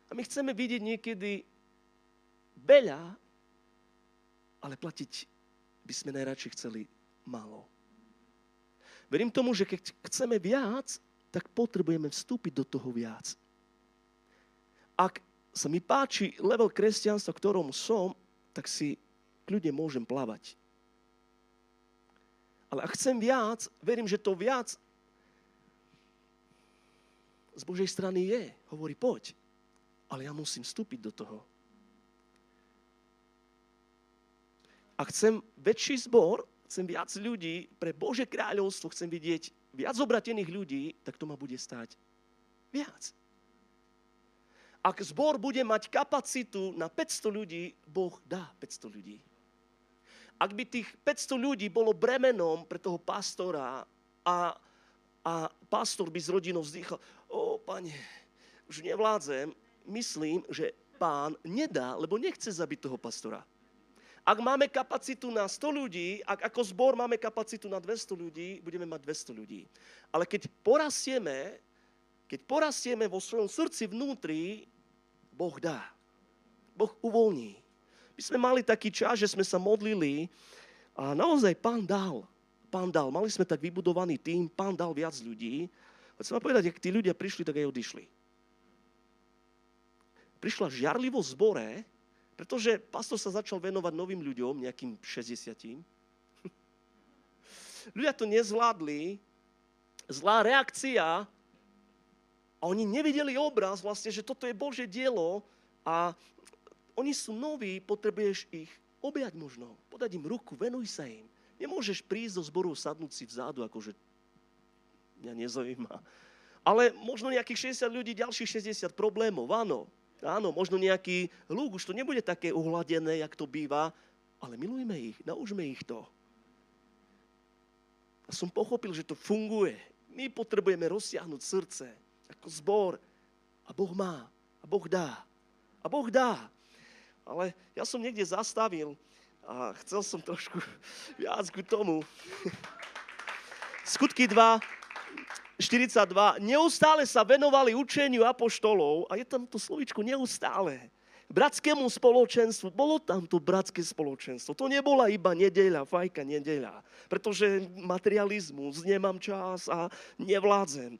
A my chceme vidieť niekedy veľa, ale platiť by sme najradšej chceli málo. Verím tomu, že keď chceme viac, tak potrebujeme vstúpiť do toho viac. Ak sa mi páči level kresťanstva, ktorom som, tak si kľudne môžem plávať. Ale ak chcem viac, verím, že to viac z Božej strany je. Hovorí, poď. Ale ja musím vstúpiť do toho. A chcem väčší zbor, chcem viac ľudí, pre Bože kráľovstvo chcem vidieť viac obratených ľudí, tak to ma bude stáť viac. Ak zbor bude mať kapacitu na 500 ľudí, Boh dá 500 ľudí. Ak by tých 500 ľudí bolo bremenom pre toho pastora a, a pastor by s rodinou vzdychal, pane, už nevládzem, myslím, že pán nedá, lebo nechce zabiť toho pastora. Ak máme kapacitu na 100 ľudí, ak ako zbor máme kapacitu na 200 ľudí, budeme mať 200 ľudí. Ale keď porastieme, keď porastieme vo svojom srdci vnútri, Boh dá. Boh uvoľní. My sme mali taký čas, že sme sa modlili a naozaj pán dal. Pán dal. Mali sme tak vybudovaný tým, pán dal viac ľudí. A chcem vám povedať, ak tí ľudia prišli, tak aj odišli. Prišla žiarlivosť v zbore, pretože pastor sa začal venovať novým ľuďom, nejakým 60. Ľudia to nezvládli, zlá reakcia a oni nevideli obraz vlastne, že toto je Bože dielo a oni sú noví, potrebuješ ich objať možno, podať im ruku, venuj sa im. Nemôžeš prísť do zboru, sadnúť si vzadu, akože mňa nezaujíma. Ale možno nejakých 60 ľudí, ďalších 60 problémov, áno. Áno, možno nejaký lúk, už to nebude také uhladené, jak to býva, ale milujme ich, naučme ich to. A som pochopil, že to funguje. My potrebujeme rozsiahnuť srdce ako zbor a Boh má a Boh dá. A Boh dá. Ale ja som niekde zastavil a chcel som trošku viac ku tomu. Skutky 2, 42. Neustále sa venovali učeniu apoštolov, a je tam to slovičko neustále, bratskému spoločenstvu. Bolo tam to bratské spoločenstvo. To nebola iba nedeľa, fajka nedeľa. Pretože materializmus, nemám čas a nevládzem.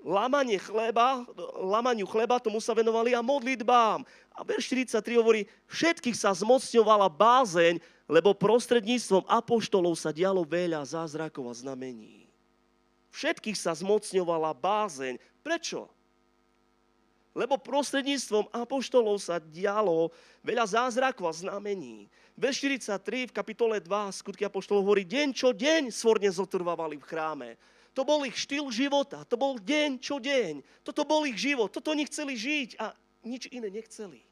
Lamanie chleba, lamaniu chleba, tomu sa venovali a modlitbám. A verš 43 hovorí, všetkých sa zmocňovala bázeň, lebo prostredníctvom apoštolov sa dialo veľa zázrakov a znamení. Všetkých sa zmocňovala bázeň. Prečo? Lebo prostredníctvom apoštolov sa dialo veľa zázrakov a znamení. Verš 43 v kapitole 2 skutky apoštolov hovorí, deň čo deň svorne zotrvávali v chráme. To bol ich štýl života, to bol deň čo deň. Toto bol ich život, toto oni chceli žiť a nič iné nechceli.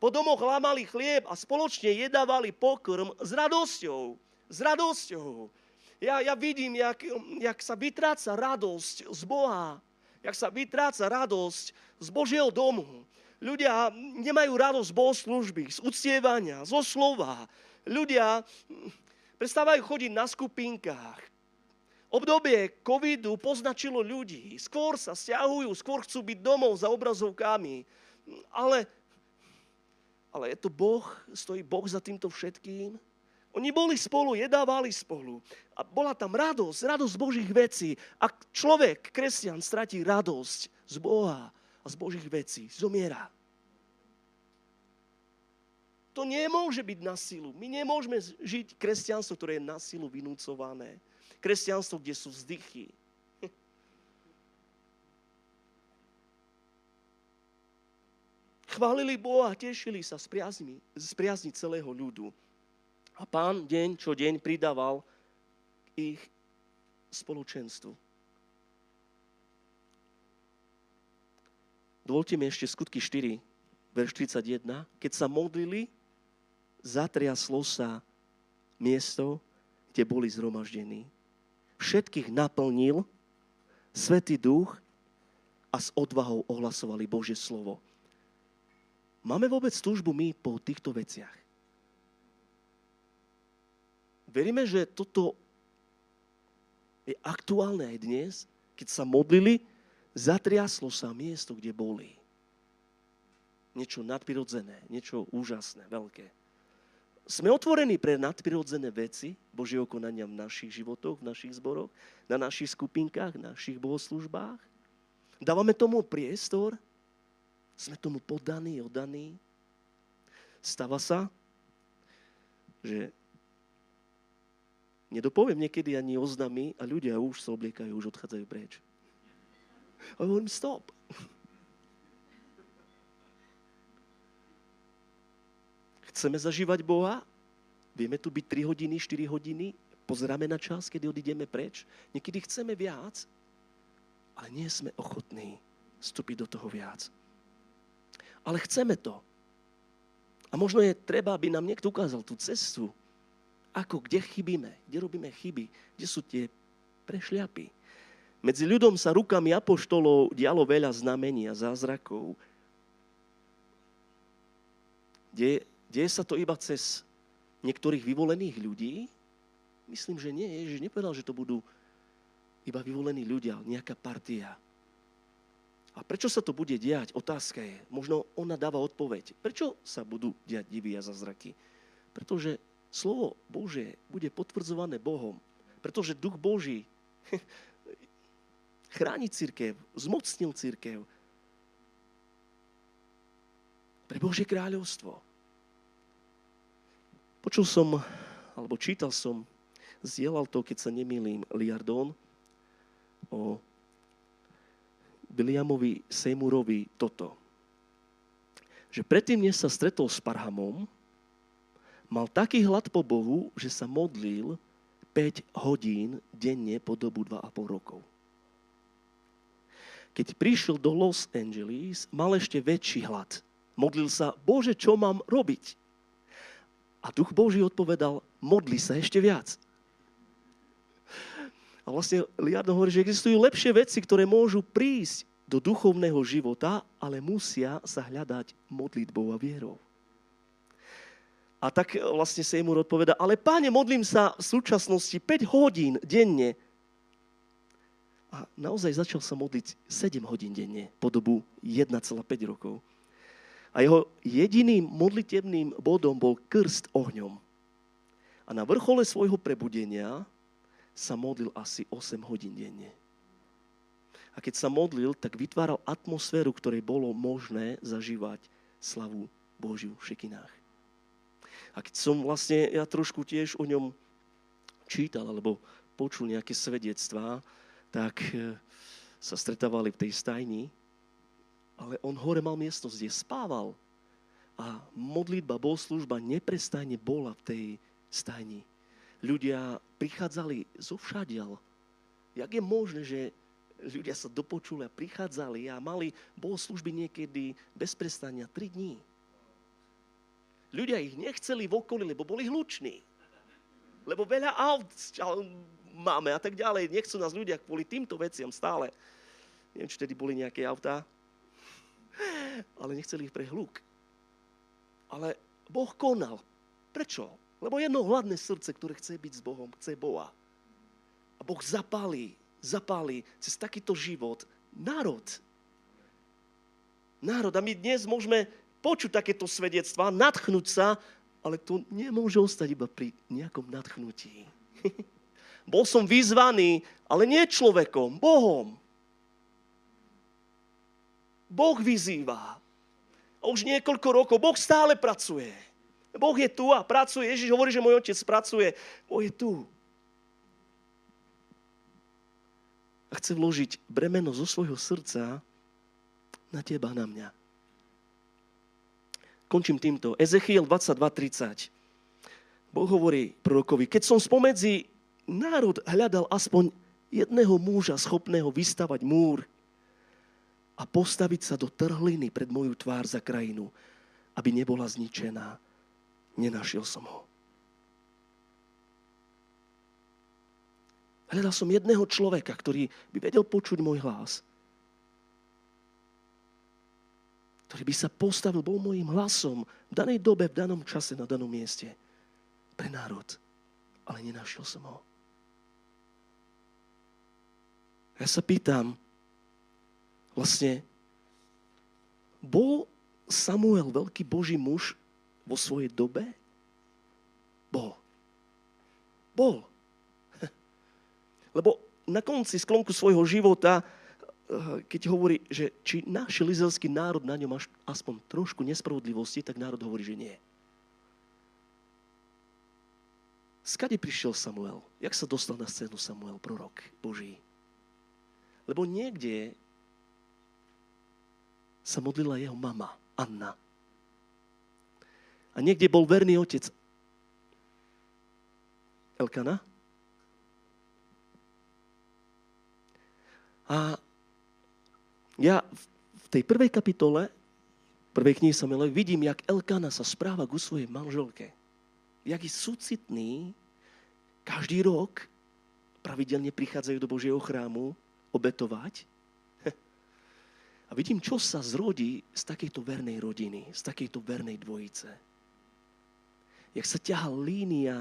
Po domoch lámali chlieb a spoločne jedávali pokrm s radosťou. S radosťou. Ja, ja vidím, jak, jak sa vytráca radosť z Boha. Jak sa vytráca radosť z Božieho domu. Ľudia nemajú radosť z bohoslužby, z uctievania, zo slova. Ľudia prestávajú chodiť na skupinkách. Obdobie covidu poznačilo ľudí. Skôr sa stiahujú, skôr chcú byť domov za obrazovkami. Ale, ale je to Boh, stojí Boh za týmto všetkým. Oni boli spolu, jedávali spolu. A bola tam radosť, radosť Božích vecí. Ak človek, kresťan, stratí radosť z Boha a z Božích vecí, zomiera. To nemôže byť na silu. My nemôžeme žiť kresťanstvo, ktoré je na silu vynúcované. Kresťanstvo, kde sú vzdychy. Chválili Boha, tešili sa z priazni, z priazni celého ľudu. A pán deň čo deň pridával ich spoločenstvu. Dovolte mi ešte skutky 4, verš 31. Keď sa modlili, zatriaslo sa miesto, kde boli zhromaždení. Všetkých naplnil Svetý duch a s odvahou ohlasovali Božie slovo. Máme vôbec túžbu my po týchto veciach? Veríme, že toto je aktuálne aj dnes, keď sa modlili, zatriaslo sa miesto, kde boli. Niečo nadprirodzené, niečo úžasné, veľké. Sme otvorení pre nadprirodzené veci, Božieho konania v našich životoch, v našich zboroch, na našich skupinkách, v našich bohoslužbách. Dávame tomu priestor, sme tomu podaní, oddaní. Stáva sa, že Nedopoviem niekedy ani oznamy a ľudia už sa obliekajú, už odchádzajú preč. A hovorím, stop. Chceme zažívať Boha? Vieme tu byť 3 hodiny, 4 hodiny? Pozeráme na čas, kedy odídeme preč? Niekedy chceme viac, ale nie sme ochotní vstúpiť do toho viac. Ale chceme to. A možno je treba, aby nám niekto ukázal tú cestu, ako, kde chybíme, kde robíme chyby, kde sú tie prešľapy. Medzi ľudom sa rukami apoštolov dialo veľa znamení a zázrakov. Deje, deje sa to iba cez niektorých vyvolených ľudí? Myslím, že nie. Ježiš nepovedal, že to budú iba vyvolení ľudia, nejaká partia. A prečo sa to bude diať? Otázka je. Možno ona dáva odpoveď. Prečo sa budú diať divy a zázraky? Pretože slovo Bože bude potvrdzované Bohom. Pretože duch Boží chráni církev, zmocnil církev pre Božie kráľovstvo. Počul som, alebo čítal som, zdieľal to, keď sa nemýlim, Liardon o Biliamovi Seymourovi toto. Že predtým, než sa stretol s Parhamom, mal taký hlad po Bohu, že sa modlil 5 hodín denne po dobu 2,5 rokov. Keď prišiel do Los Angeles, mal ešte väčší hlad. Modlil sa, Bože, čo mám robiť? A duch Boží odpovedal, modli sa ešte viac. A vlastne Liardon hovorí, že existujú lepšie veci, ktoré môžu prísť do duchovného života, ale musia sa hľadať modlitbou a vierou. A tak vlastne Seymour odpoveda, ale páne, modlím sa v súčasnosti 5 hodín denne. A naozaj začal sa modliť 7 hodín denne po dobu 1,5 rokov. A jeho jediným modlitebným bodom bol krst ohňom. A na vrchole svojho prebudenia sa modlil asi 8 hodín denne. A keď sa modlil, tak vytváral atmosféru, ktorej bolo možné zažívať slavu Božiu v šekinách. A keď som vlastne ja trošku tiež o ňom čítal, alebo počul nejaké svedectvá, tak e, sa stretávali v tej stajni, ale on hore mal miestnosť, kde spával. A modlitba, bohoslužba neprestajne bola v tej stajni. Ľudia prichádzali zo všadial. Jak je možné, že ľudia sa dopočuli a prichádzali a mali bohoslužby niekedy bez prestania 3 dní. Ľudia ich nechceli v okolí, lebo boli hluční. Lebo veľa aut máme a tak ďalej. Nechcú nás ľudia kvôli týmto veciam stále. Neviem, či tedy boli nejaké autá. Ale nechceli ich pre hluk. Ale Boh konal. Prečo? Lebo jedno hladné srdce, ktoré chce byť s Bohom, chce Boha. A Boh zapálí, zapálí cez takýto život národ. Národ. A my dnes môžeme počuť takéto svedectvá, nadchnúť sa, ale to nemôže ostať iba pri nejakom nadchnutí. Bol som vyzvaný, ale nie človekom, Bohom. Boh vyzýva. A už niekoľko rokov Boh stále pracuje. Boh je tu a pracuje. Ježiš hovorí, že môj otec pracuje. Boh je tu. A chce vložiť bremeno zo svojho srdca na teba, na mňa. Končím týmto. Ezechiel 22.30. Boh hovorí prorokovi, keď som spomedzi národ hľadal aspoň jedného muža schopného vystavať múr a postaviť sa do trhliny pred moju tvár za krajinu, aby nebola zničená, nenašiel som ho. Hľadal som jedného človeka, ktorý by vedel počuť môj hlas ktorý by sa postavil, bol môjim hlasom v danej dobe, v danom čase, na danom mieste. Pre národ. Ale nenašiel som ho. Ja sa pýtam, vlastne, bol Samuel veľký boží muž vo svojej dobe? Bol. Bol. Lebo na konci sklonku svojho života keď hovorí, že či našiel izraelský národ na ňom až aspoň trošku nespravodlivosti, tak národ hovorí, že nie. Skade prišiel Samuel? Jak sa dostal na scénu Samuel, prorok Boží? Lebo niekde sa modlila jeho mama, Anna. A niekde bol verný otec Elkana. A ja v tej prvej kapitole, prvej knihy Samuelovi, vidím, jak Elkana sa správa ku svojej manželke. Jak je súcitný, každý rok pravidelne prichádzajú do Božieho chrámu obetovať. A vidím, čo sa zrodí z takejto vernej rodiny, z takejto vernej dvojice. Jak sa ťaha línia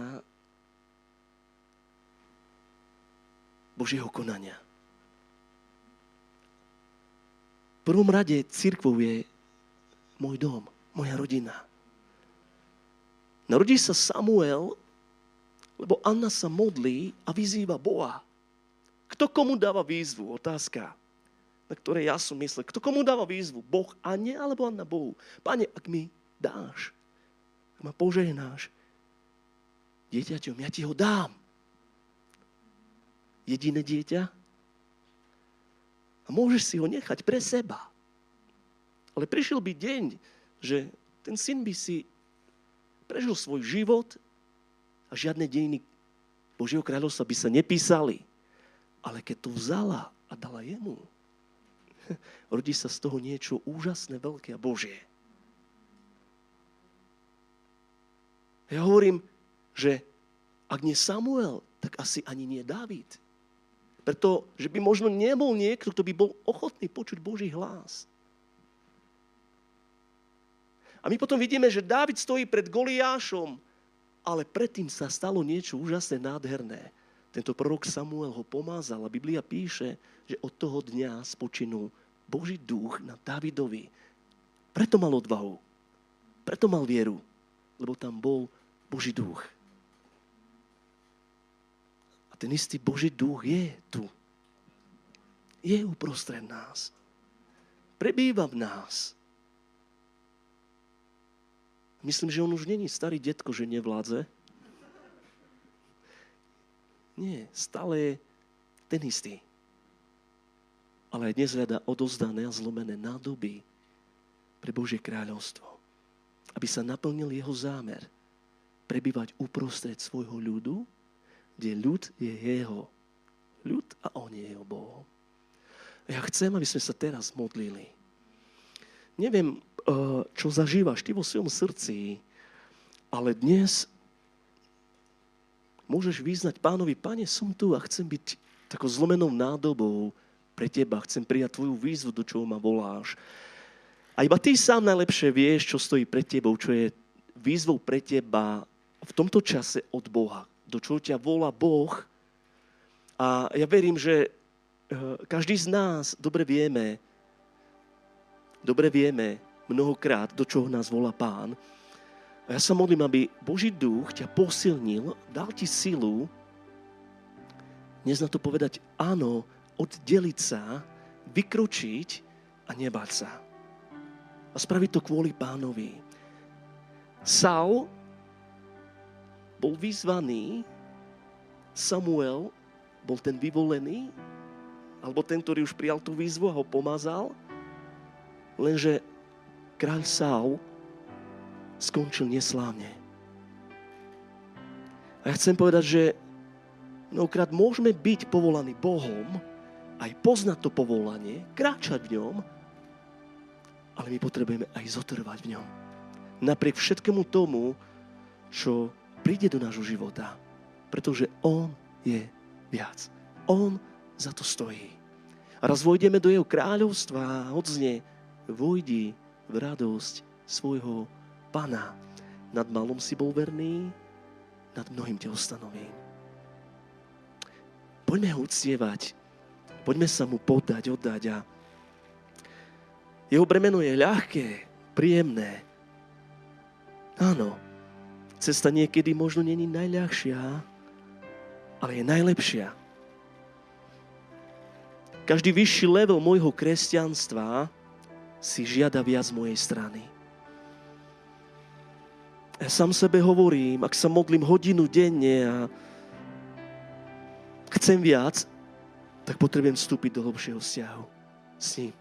Božieho konania. V prvom rade církvou je môj dom, moja rodina. Narodí sa Samuel, lebo Anna sa modlí a vyzýva Boha. Kto komu dáva výzvu? Otázka, na ktorej ja som myslel. Kto komu dáva výzvu? Boh a nie, alebo Anna Bohu? Pane, ak mi dáš, ak ma požehnáš, dieťaťom, ja ti ho dám. Jediné dieťa. A môžeš si ho nechať pre seba. Ale prišiel by deň, že ten syn by si prežil svoj život a žiadne dejiny Božieho kráľovstva by sa nepísali. Ale keď to vzala a dala jemu, rodí sa z toho niečo úžasné, veľké a Božie. Ja hovorím, že ak nie Samuel, tak asi ani nie Dávid. Pretože by možno nebol niekto, kto by bol ochotný počuť Boží hlas. A my potom vidíme, že Dávid stojí pred Goliášom, ale predtým sa stalo niečo úžasné, nádherné. Tento prorok Samuel ho pomázal a Biblia píše, že od toho dňa spočinul Boží duch na Davidovi. Preto mal odvahu. Preto mal vieru. Lebo tam bol Boží duch. Ten istý Boží duch je tu. Je uprostred nás. Prebýva v nás. Myslím, že on už není starý detko, že nevládze. Nie, stále je ten istý. Ale dnes hľada odozdané a zlomené nádoby pre Božie kráľovstvo. Aby sa naplnil jeho zámer prebývať uprostred svojho ľudu, kde ľud je jeho. Ľud a on je jeho Bohom. Ja chcem, aby sme sa teraz modlili. Neviem, eh, čo zažívaš ty vo svojom srdci, ale dnes môžeš vyznať pánovi, pane, som tu a chcem byť takou zlomenou nádobou pre teba, chcem prijať tvoju výzvu, do čoho ma voláš. A iba ty sám najlepšie vieš, čo stojí pred tebou, čo je výzvou pre teba v tomto čase od Boha, do čoho ťa volá Boh. A ja verím, že eh, každý z nás dobre vieme, dobre vieme mnohokrát, do čoho nás volá Pán. A ja sa modlím, aby Boží duch ťa posilnil, dal ti silu, dnes na to povedať áno, oddeliť sa, vykročiť a nebáť sa. A spraviť to kvôli pánovi. Saul bol vyzvaný, Samuel bol ten vyvolený, alebo ten, ktorý už prijal tú výzvu a ho pomazal, Lenže kráľ Saul skončil neslávne. A ja chcem povedať, že mnohokrát môžeme byť povolaní Bohom, aj poznať to povolanie, kráčať v ňom, ale my potrebujeme aj zotrvať v ňom. Napriek všetkému tomu, čo príde do nášho života. Pretože On je viac. On za to stojí. A raz vojdeme do Jeho kráľovstva a vojdi v radosť svojho Pana. Nad malom si bol verný, nad mnohým ťa ustanovím. Poďme ho uctievať, poďme sa mu poddať, oddať a jeho bremeno je ľahké, príjemné. Áno, cesta niekedy možno není najľahšia, ale je najlepšia. Každý vyšší level môjho kresťanstva si žiada viac z mojej strany. Ja sám sebe hovorím, ak sa modlím hodinu denne a chcem viac, tak potrebujem vstúpiť do hlbšieho vzťahu s ním.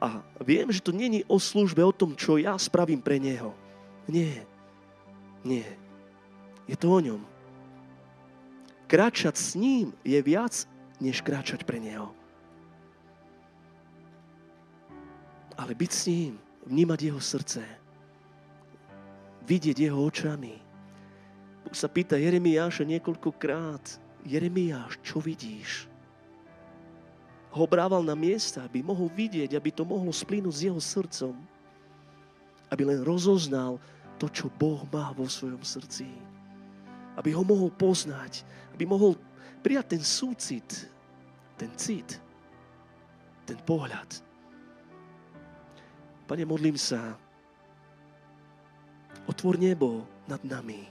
A viem, že to není o službe, o tom, čo ja spravím pre Neho. Nie. Nie. Je to o ňom. Kráčať s ním je viac, než kráčať pre Neho. ale byť s ním, vnímať jeho srdce, vidieť jeho očami. Boh sa pýta Jeremiáša niekoľkokrát, Jeremiáš, čo vidíš? ho brával na miesta, aby mohol vidieť, aby to mohlo splínuť s jeho srdcom. Aby len rozoznal to, čo Boh má vo svojom srdci. Aby ho mohol poznať, aby mohol prijať ten súcit, ten cit, ten pohľad. Pane, modlím sa, otvor nebo nad nami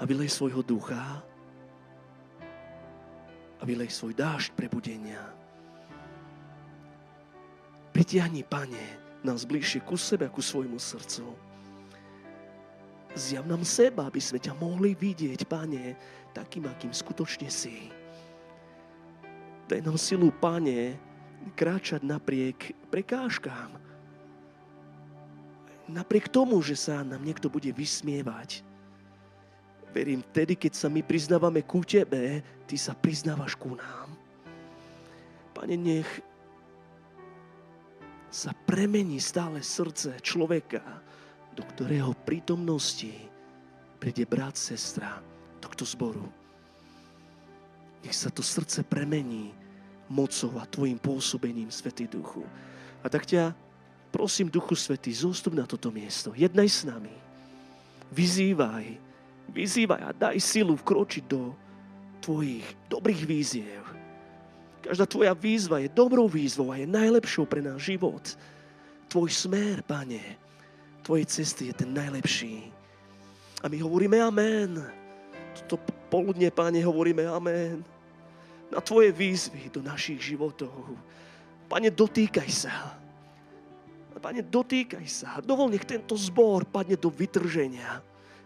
a vylej svojho ducha a vylej svoj dážď prebudenia. Pritiahni, Pane, nás bližšie ku sebe a ku svojmu srdcu. Zjav nám seba, aby sme ťa mohli vidieť, Pane, takým, akým skutočne si. Daj nám silu, Pane, kráčať napriek prekážkám. Napriek tomu, že sa nám niekto bude vysmievať. Verím, vtedy, keď sa my priznávame ku Tebe, Ty sa priznávaš ku nám. Pane, nech sa premení stále srdce človeka, do ktorého prítomnosti príde brat, sestra tohto zboru. Nech sa to srdce premení mocou a Tvojim pôsobením, Svetý Duchu. A tak ťa prosím, Duchu Svetý, zostup na toto miesto. Jednaj s nami. Vyzývaj. Vyzývaj a daj silu vkročiť do Tvojich dobrých víziev. Každá Tvoja výzva je dobrou výzvou a je najlepšou pre náš život. Tvoj smer, Pane, Tvoje cesty je ten najlepší. A my hovoríme amen. Toto poludne, Pane, hovoríme amen. Na Tvoje výzvy do našich životov. Pane, dotýkaj sa. Pane, dotýkaj sa. Dovol, nech tento zbor padne do vytrženia.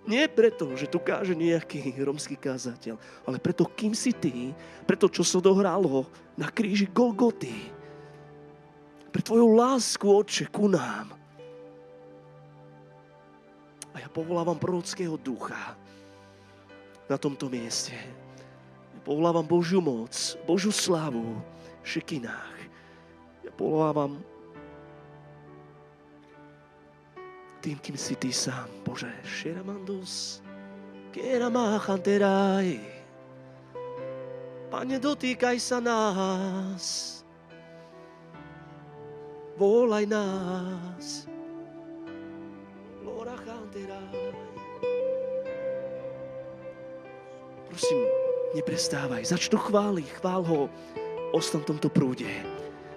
Nie preto, že tu káže nejaký romský kázateľ, ale preto, kým si ty, preto, čo sa dohralo na kríži Golgoty. Pre tvoju lásku, Otče, ku nám. A ja povolávam prorockého ducha na tomto mieste. Ja povolávam Božiu moc, Božiu slávu v šekinách. Ja povolávam tým, kým si ty sám, Bože. Šeramandus, keramachanteraj. Pane, dotýkaj sa nás. Volaj nás. Lora chanteraj. Prosím, neprestávaj. Začnu chváliť. Chvál ho. Ostan v tomto prúde.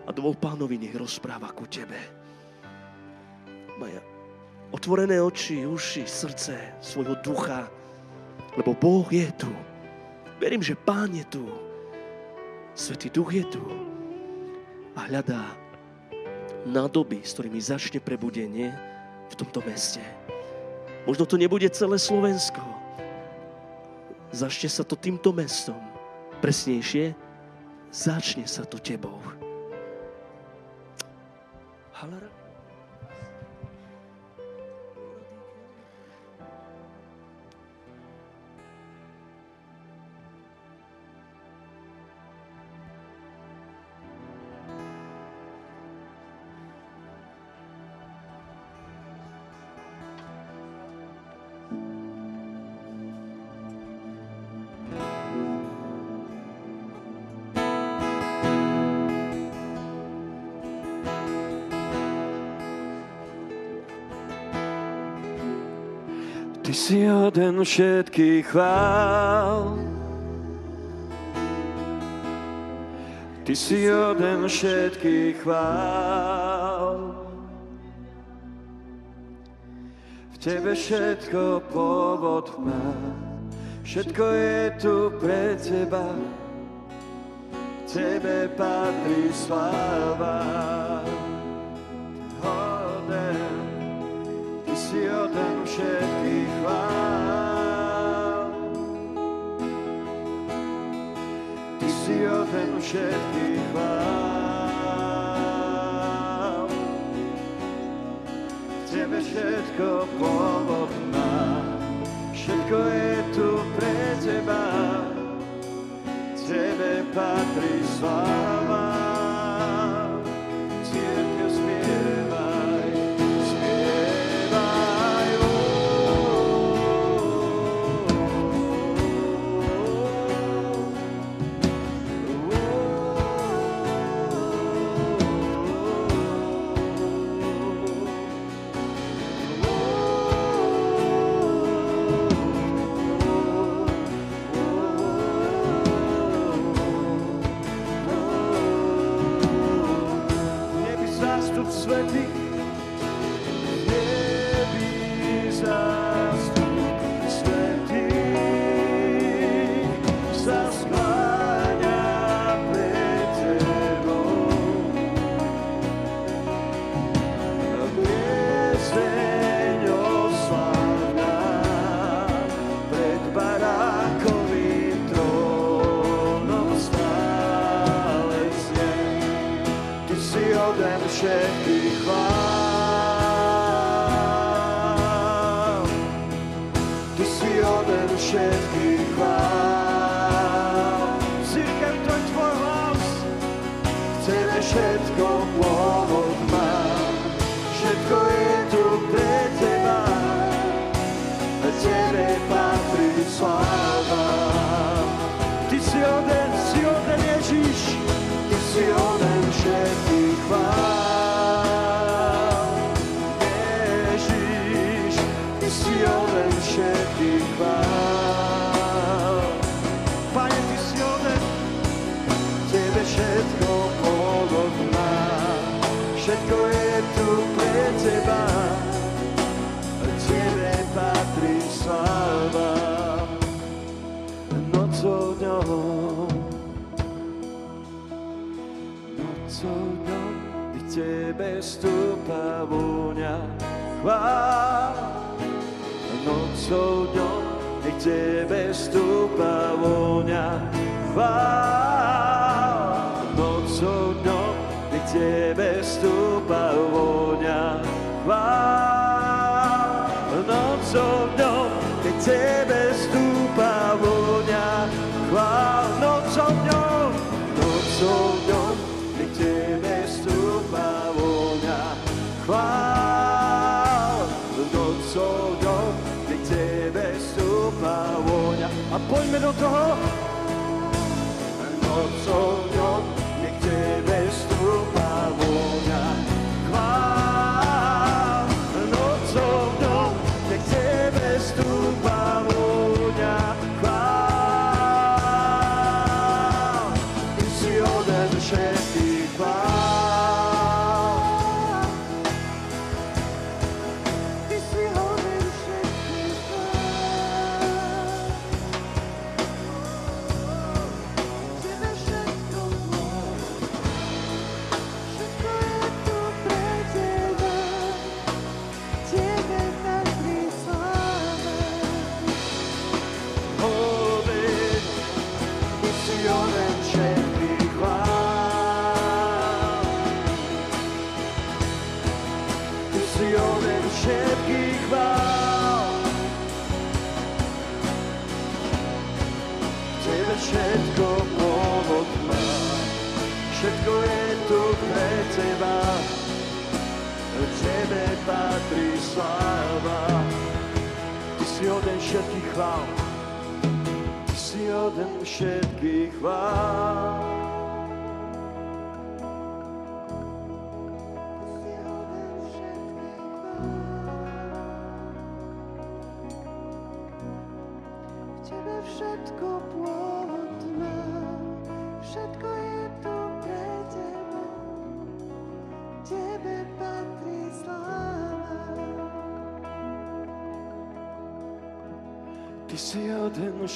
A dovol pánovi, nech rozpráva ku tebe. Maja, otvorené oči, uši, srdce, svojho ducha, lebo Boh je tu. Verím, že Pán je tu. Svetý duch je tu. A hľadá nádoby, s ktorými začne prebudenie v tomto meste. Možno to nebude celé Slovensko. Začne sa to týmto mestom. Presnejšie, začne sa to tebou. Halara. Hoden všetkých chvál. Ty si hoden všetkých chvál. V Tebe všetko pôvod má. Všetko je tu pre Teba. Tebe patrí sláva. Hoden Ty si hoden všetkých hoden všetkých chvál. V Tebe všetko pôvod má. Všetko je tu pre Teba. Tebe patrí sláva.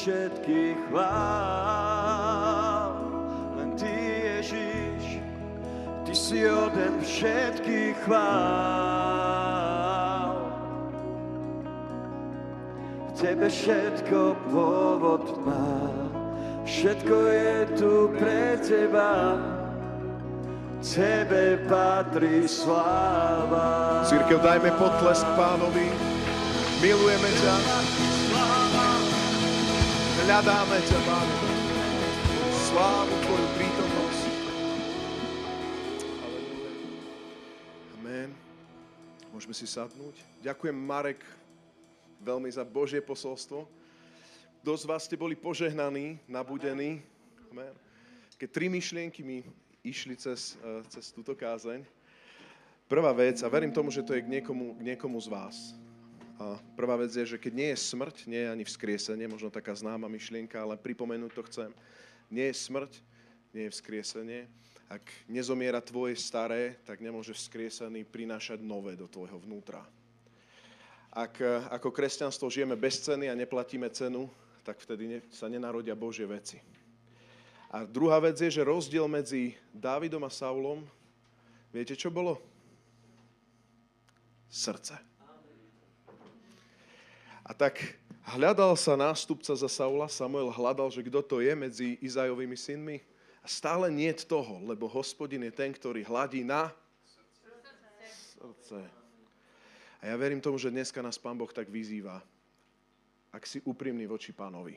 všetkých chvál. Len Ty, Ježiš, Ty si oden všetkých chvál. V Tebe všetko pôvod má, všetko je tu pre Teba. Tebe patrí sláva. Církev, dajme potlesk pánovi. Milujeme ťa. Hľadáme ťa, Pane. Slávu Tvoju prítomnosť. Amen. Môžeme si sadnúť. Ďakujem, Marek, veľmi za Božie posolstvo. Kto z vás ste boli požehnaní, nabudení? Amen. Keď tri myšlienky mi išli cez, eh, cez túto kázeň. Prvá vec, a verím tomu, že to je k niekomu, k niekomu z vás Prvá vec je, že keď nie je smrť, nie je ani vzkriesenie, možno taká známa myšlienka, ale pripomenúť to chcem. Nie je smrť, nie je vzkriesenie. Ak nezomiera tvoje staré, tak nemôže vzkriesený prinášať nové do tvojho vnútra. Ak e, ako kresťanstvo žijeme bez ceny a neplatíme cenu, tak vtedy sa nenarodia Božie veci. A druhá vec je, že rozdiel medzi Dávidom a Saulom, viete čo bolo? Srdce. A tak hľadal sa nástupca za Saula, Samuel hľadal, že kto to je medzi Izajovými synmi. A stále nie toho, lebo hospodin je ten, ktorý hladí na srdce. A ja verím tomu, že dneska nás Pán Boh tak vyzýva, ak si úprimný voči pánovi,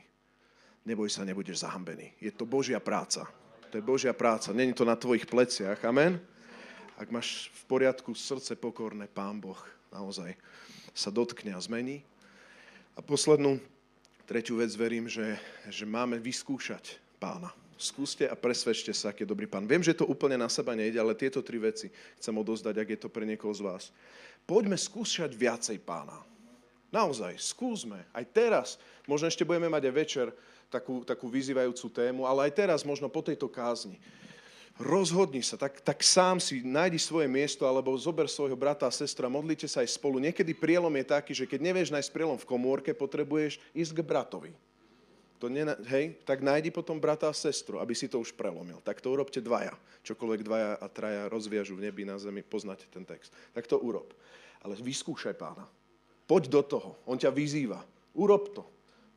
neboj sa, nebudeš zahambený. Je to Božia práca. To je Božia práca. Není to na tvojich pleciach. Amen? Ak máš v poriadku srdce pokorné, Pán Boh naozaj sa dotkne a zmení. A poslednú, tretiu vec verím, že, že máme vyskúšať pána. Skúste a presvedčte sa, aký je dobrý pán. Viem, že to úplne na seba nejde, ale tieto tri veci chcem odozdať, ak je to pre niekoho z vás. Poďme skúšať viacej pána. Naozaj, skúsme. Aj teraz, možno ešte budeme mať aj večer takú, takú vyzývajúcu tému, ale aj teraz, možno po tejto kázni. Rozhodni sa, tak, tak sám si nájdi svoje miesto, alebo zober svojho brata a sestra, modlite sa aj spolu. Niekedy prielom je taký, že keď nevieš nájsť prielom v komórke, potrebuješ ísť k bratovi. To ne, hej, tak nájdi potom brata a sestru, aby si to už prelomil. Tak to urobte dvaja. Čokoľvek dvaja a traja rozviažu v nebi na zemi, poznáte ten text. Tak to urob. Ale vyskúšaj pána. Poď do toho. On ťa vyzýva. Urob to.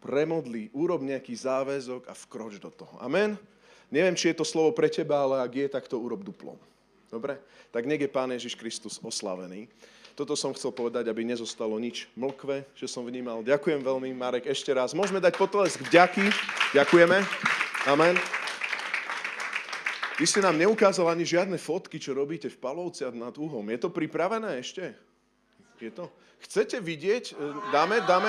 Premodli, urob nejaký záväzok a vkroč do toho. Amen? Neviem, či je to slovo pre teba, ale ak je, tak to urob duplom. Dobre? Tak nech je Pán Ježiš Kristus oslavený. Toto som chcel povedať, aby nezostalo nič mlkve, že som vnímal. Ďakujem veľmi, Marek, ešte raz. Môžeme dať potlesk vďaky. Ďakujeme. Amen. Vy ste nám neukázali ani žiadne fotky, čo robíte v Palovciach nad Uhom. Je to pripravené ešte? Je to? Chcete vidieť? Dáme, dáme?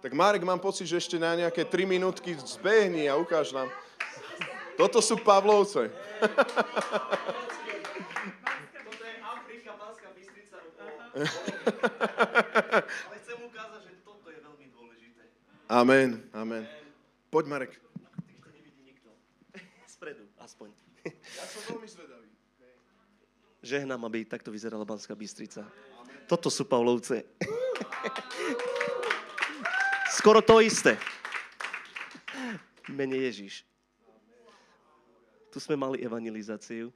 Tak Marek, mám pocit, že ešte na nejaké 3 minútky zbehni a ukáž nám. Toto sú Pavlovce. Toto je Afrika, Banská Bystrica. Ale chcem ukázať, že toto je veľmi dôležité. Amen, amen. Poď, Marek. Týchto nevidí nikto. Spredu, aspoň. Ja som veľmi zvedavý. Žehnám, aby takto vyzerala Banská Bystrica. Toto sú Pavlovce. Skoro to isté. Mene Ježiš. Tu sme mali evangelizáciu.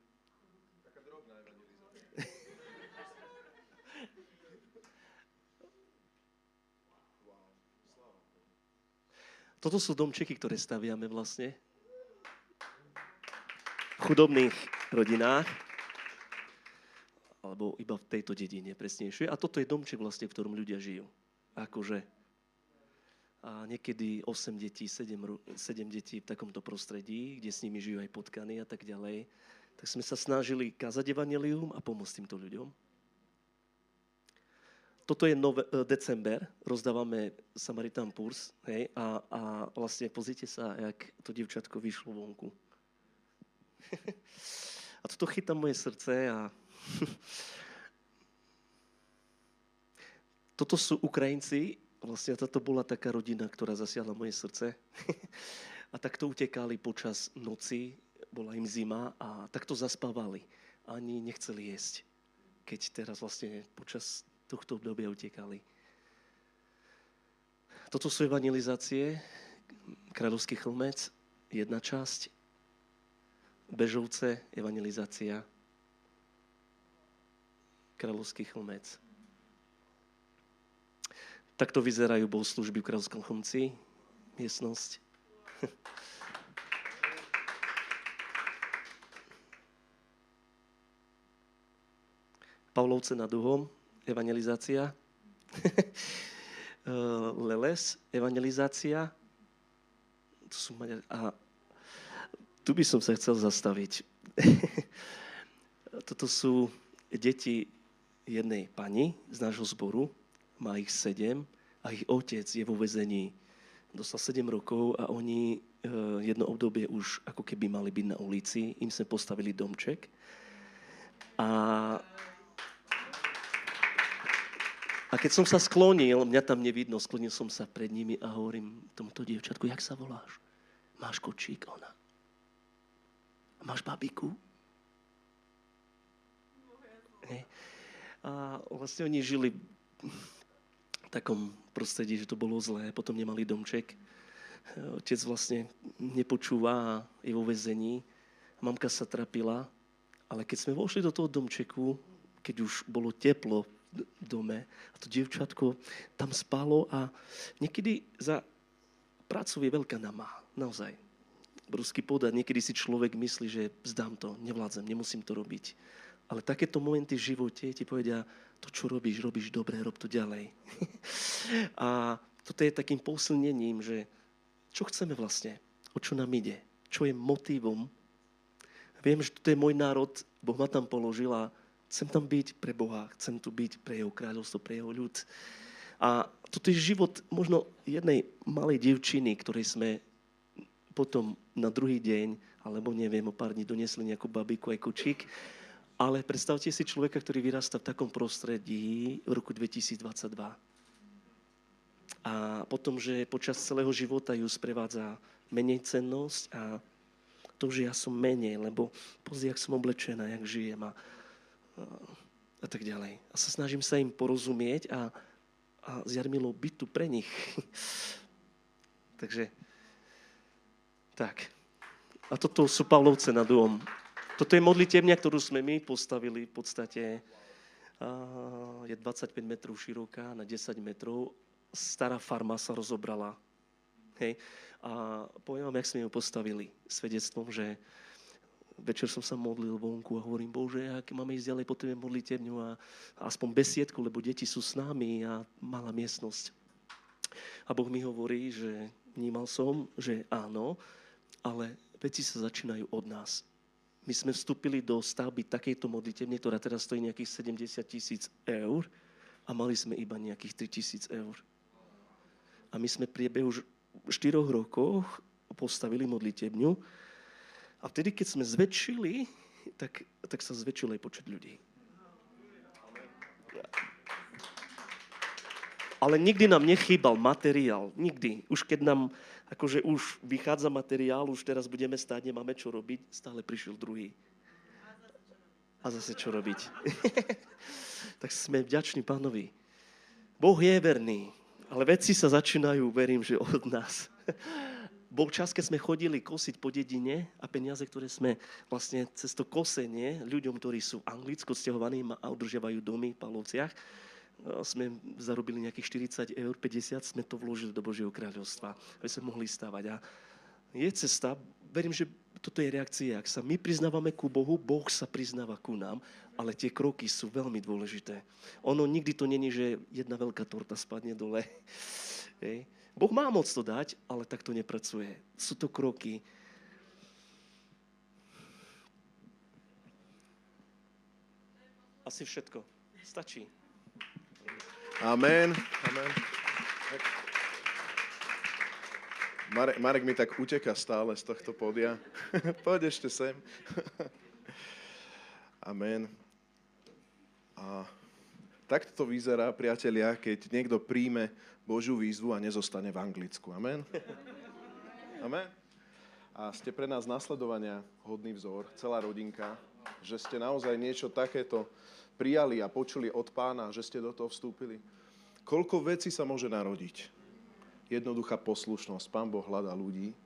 Toto sú domčeky, ktoré staviame vlastne v chudobných rodinách, alebo iba v tejto dedine presnejšie. A toto je domček vlastne, v ktorom ľudia žijú. Akože a niekedy 8 detí, 7, ro- 7 detí v takomto prostredí, kde s nimi žijú aj potkany a tak ďalej. Tak sme sa snažili kázať evanelium a pomôcť týmto ľuďom. Toto je nove, e, december, rozdávame Samaritan Purs, hej, a, a vlastne pozrite sa, jak to dievčatko vyšlo vonku. a toto chytá moje srdce a toto sú Ukrajinci, vlastne toto bola taká rodina, ktorá zasiahla moje srdce. a takto utekali počas noci, bola im zima a takto zaspávali. Ani nechceli jesť, keď teraz vlastne počas tohto obdobia utekali. Toto sú evangelizácie, Kráľovský chlmec, jedna časť, Bežovce, evangelizácia, Kráľovský chlmec. Takto vyzerajú bohoslužby v Kráľovskom chlmci, miestnosť. Pavlovce nad Uhom, evangelizácia. Leles, evangelizácia. Tu sú Maďar... A tu by som sa chcel zastaviť. Toto sú deti jednej pani z nášho zboru, má ich sedem a ich otec je vo vezení. Dostal 7 rokov a oni e, jedno obdobie už ako keby mali byť na ulici. Im sme postavili domček. A, a keď som sa sklonil, mňa tam nevidno, sklonil som sa pred nimi a hovorím tomuto dievčatku, jak sa voláš? Máš kočík? Ona. máš babiku? Hej. A vlastne oni žili takom prostredí, že to bolo zlé, potom nemali domček. Otec vlastne nepočúva a je vo vezení. Mamka sa trapila, ale keď sme vošli do toho domčeku, keď už bolo teplo v dome a to dievčatko tam spalo a niekedy za prácu je veľká nama, naozaj. Brusky podať, niekedy si človek myslí, že zdám to, nevládzem, nemusím to robiť. Ale takéto momenty v živote ti povedia, to, čo robíš, robíš dobre, rob to ďalej. a toto je takým posilnením, že čo chceme vlastne, o čo nám ide, čo je motivom. Viem, že to je môj národ, Boh ma tam položil a chcem tam byť pre Boha, chcem tu byť pre jeho kráľovstvo, pre jeho ľud. A toto je život možno jednej malej dievčiny, ktorej sme potom na druhý deň, alebo neviem, o pár dní donesli nejakú babiku aj kočík. Ale predstavte si človeka, ktorý vyrastá v takom prostredí v roku 2022. A potom, že počas celého života ju sprevádza menej cennosť a to, že ja som menej, lebo pozri, jak som oblečená, jak žijem a, a, a tak ďalej. A sa snažím sa im porozumieť a, a s Jarmilou byť tu pre nich. Takže, tak. A toto sú Pavlovce nad Dom. Toto je modlitevňa, ktorú sme my postavili v podstate. Je 25 metrov široká na 10 metrov. Stará farma sa rozobrala. Hej. A poviem vám, jak sme ju postavili. Svedectvom, že večer som sa modlil vonku a hovorím, Bože, ak máme ísť ďalej, potrebujem modlitevňu a, a aspoň besiedku, lebo deti sú s nami a malá miestnosť. A Boh mi hovorí, že vnímal som, že áno, ale veci sa začínajú od nás my sme vstúpili do stavby takejto modlitevne, ktorá teraz stojí nejakých 70 tisíc eur a mali sme iba nejakých 3 tisíc eur. A my sme priebehu 4 rokov postavili modlitevňu a vtedy, keď sme zväčšili, tak, tak sa zväčšil aj počet ľudí. Ale nikdy nám nechýbal materiál. Nikdy. Už keď nám akože už vychádza materiál, už teraz budeme stáť, nemáme čo robiť, stále prišiel druhý. A zase čo robiť. tak sme vďační pánovi. Boh je verný, ale veci sa začínajú, verím, že od nás. Bol čas, keď sme chodili kosiť po dedine a peniaze, ktoré sme vlastne cez to kosenie ľuďom, ktorí sú anglicko stahovaní a udržiavajú domy v Palovciach, sme zarobili nejakých 40 eur, 50, sme to vložili do Božieho kráľovstva, aby sme mohli stávať. A je cesta, verím, že toto je reakcia, ak sa my priznávame ku Bohu, Boh sa priznáva ku nám, ale tie kroky sú veľmi dôležité. Ono nikdy to není, že jedna veľká torta spadne dole. Hej. Boh má moc to dať, ale tak to nepracuje. Sú to kroky. Asi všetko. Stačí. Amen. Amen. Marek, Marek mi tak uteka stále z tohto podia. Poď ešte sem. Amen. A takto to vyzerá, priatelia, keď niekto príjme Božiu výzvu a nezostane v Anglicku. Amen. Amen. A ste pre nás nasledovania hodný vzor, celá rodinka, že ste naozaj niečo takéto prijali a počuli od pána, že ste do toho vstúpili. Koľko vecí sa môže narodiť? Jednoduchá poslušnosť. Pán Boh hľadá ľudí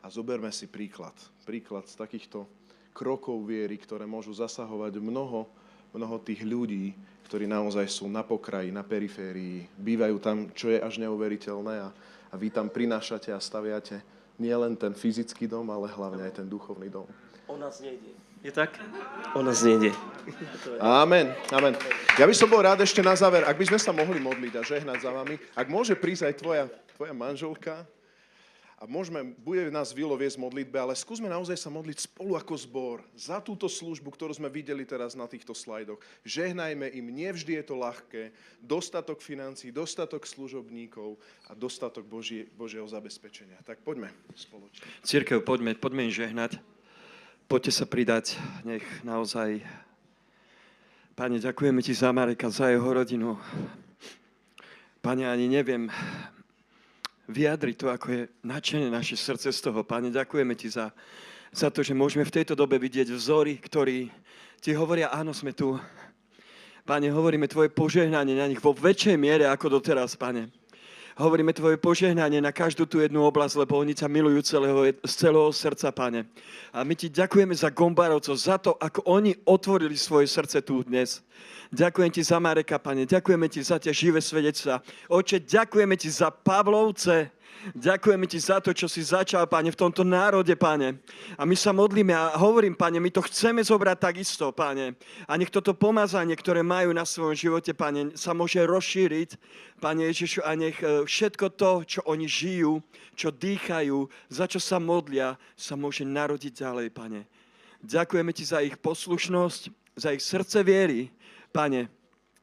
a zoberme si príklad. Príklad z takýchto krokov viery, ktoré môžu zasahovať mnoho, mnoho tých ľudí, ktorí naozaj sú na pokraji, na periférii, bývajú tam, čo je až neuveriteľné a, a vy tam prinášate a staviate nielen ten fyzický dom, ale hlavne aj ten duchovný dom. O nás nejde. Je tak? O nás nejde. Amen, amen. Ja by som bol rád ešte na záver, ak by sme sa mohli modliť a žehnať za vami, ak môže prísť aj tvoja, tvoja manželka, a môžeme, bude nás Vilo viesť modlitbe, ale skúsme naozaj sa modliť spolu ako zbor za túto službu, ktorú sme videli teraz na týchto slajdoch. Žehnajme im, nevždy je to ľahké, dostatok financí, dostatok služobníkov a dostatok Božie, Božieho zabezpečenia. Tak poďme spoločne. Církev, poďme, poďme im žehnať. Poďte sa pridať, nech naozaj... Pane, ďakujeme Ti za Mareka, za jeho rodinu. Pane, ani neviem vyjadriť to, ako je nadšené naše srdce z toho. Pane, ďakujeme Ti za, za to, že môžeme v tejto dobe vidieť vzory, ktorí ti hovoria, áno, sme tu. Pane, hovoríme Tvoje požehnanie na nich vo väčšej miere ako doteraz, Pane. Hovoríme Tvoje požehnanie na každú tú jednu oblasť, lebo oni ťa milujú celého, z celého srdca, Pane. A my Ti ďakujeme za Gombarovcov, za to, ako oni otvorili svoje srdce tu dnes. Ďakujem Ti za Mareka, Pane. Ďakujeme Ti za tie živé svedectva. Oče, ďakujeme Ti za Pavlovce, Ďakujeme Ti za to, čo si začal, Pane, v tomto národe, Pane. A my sa modlíme a hovorím, Pane, my to chceme zobrať takisto, Pane. A nech toto pomazanie, ktoré majú na svojom živote, Pane, sa môže rozšíriť, Pane Ježišu, a nech e, všetko to, čo oni žijú, čo dýchajú, za čo sa modlia, sa môže narodiť ďalej, Pane. Ďakujeme Ti za ich poslušnosť, za ich srdce viery, Pane,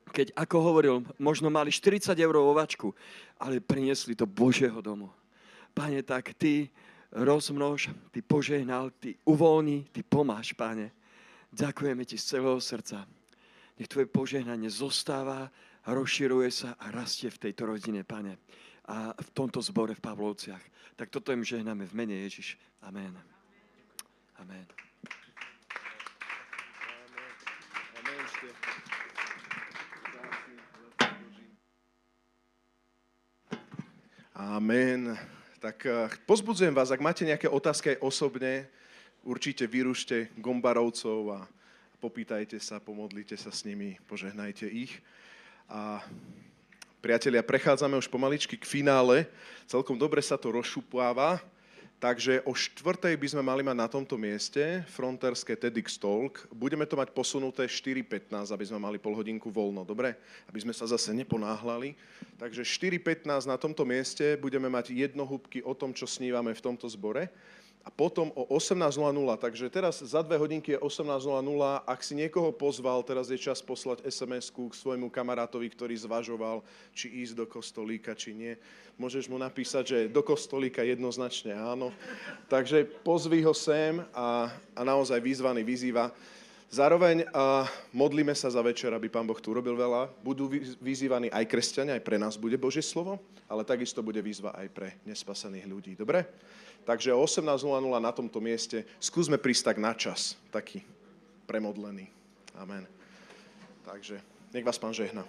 keď, ako hovoril, možno mali 40 eur ovačku, ale priniesli do Božieho domu. Pane, tak Ty rozmnož, Ty požehnal, Ty uvoľni, Ty pomáš, Pane. Ďakujeme Ti z celého srdca. Nech Tvoje požehnanie zostáva, rozširuje sa a rastie v tejto rodine, Pane. A v tomto zbore v Pavlovciach. Tak toto im žehnáme v mene Ježiš. Amen. Amen. Amen. Tak eh, pozbudzujem vás, ak máte nejaké otázky aj osobne, určite vyrušte Gombarovcov a popýtajte sa, pomodlite sa s nimi, požehnajte ich. A priatelia, prechádzame už pomaličky k finále. Celkom dobre sa to rozšupáva. Takže o štvrtej by sme mali mať na tomto mieste fronterské TEDx Talk. Budeme to mať posunuté 4.15, aby sme mali pol hodinku voľno, dobre? Aby sme sa zase neponáhľali. Takže 4.15 na tomto mieste budeme mať jednohúbky o tom, čo snívame v tomto zbore a potom o 18.00, takže teraz za dve hodinky je 18.00, ak si niekoho pozval, teraz je čas poslať sms k svojmu kamarátovi, ktorý zvažoval, či ísť do kostolíka, či nie. Môžeš mu napísať, že do kostolíka jednoznačne áno. Takže pozví ho sem a, a naozaj výzvaný vyzýva. Zároveň a, modlíme sa za večer, aby Pán Boh tu robil veľa. Budú vyzývaní aj kresťania, aj pre nás bude Božie slovo, ale takisto bude výzva aj pre nespasených ľudí. Dobre? Takže o 18.00 na tomto mieste skúsme prísť tak na čas, taký premodlený. Amen. Takže nech vás Pán žehna.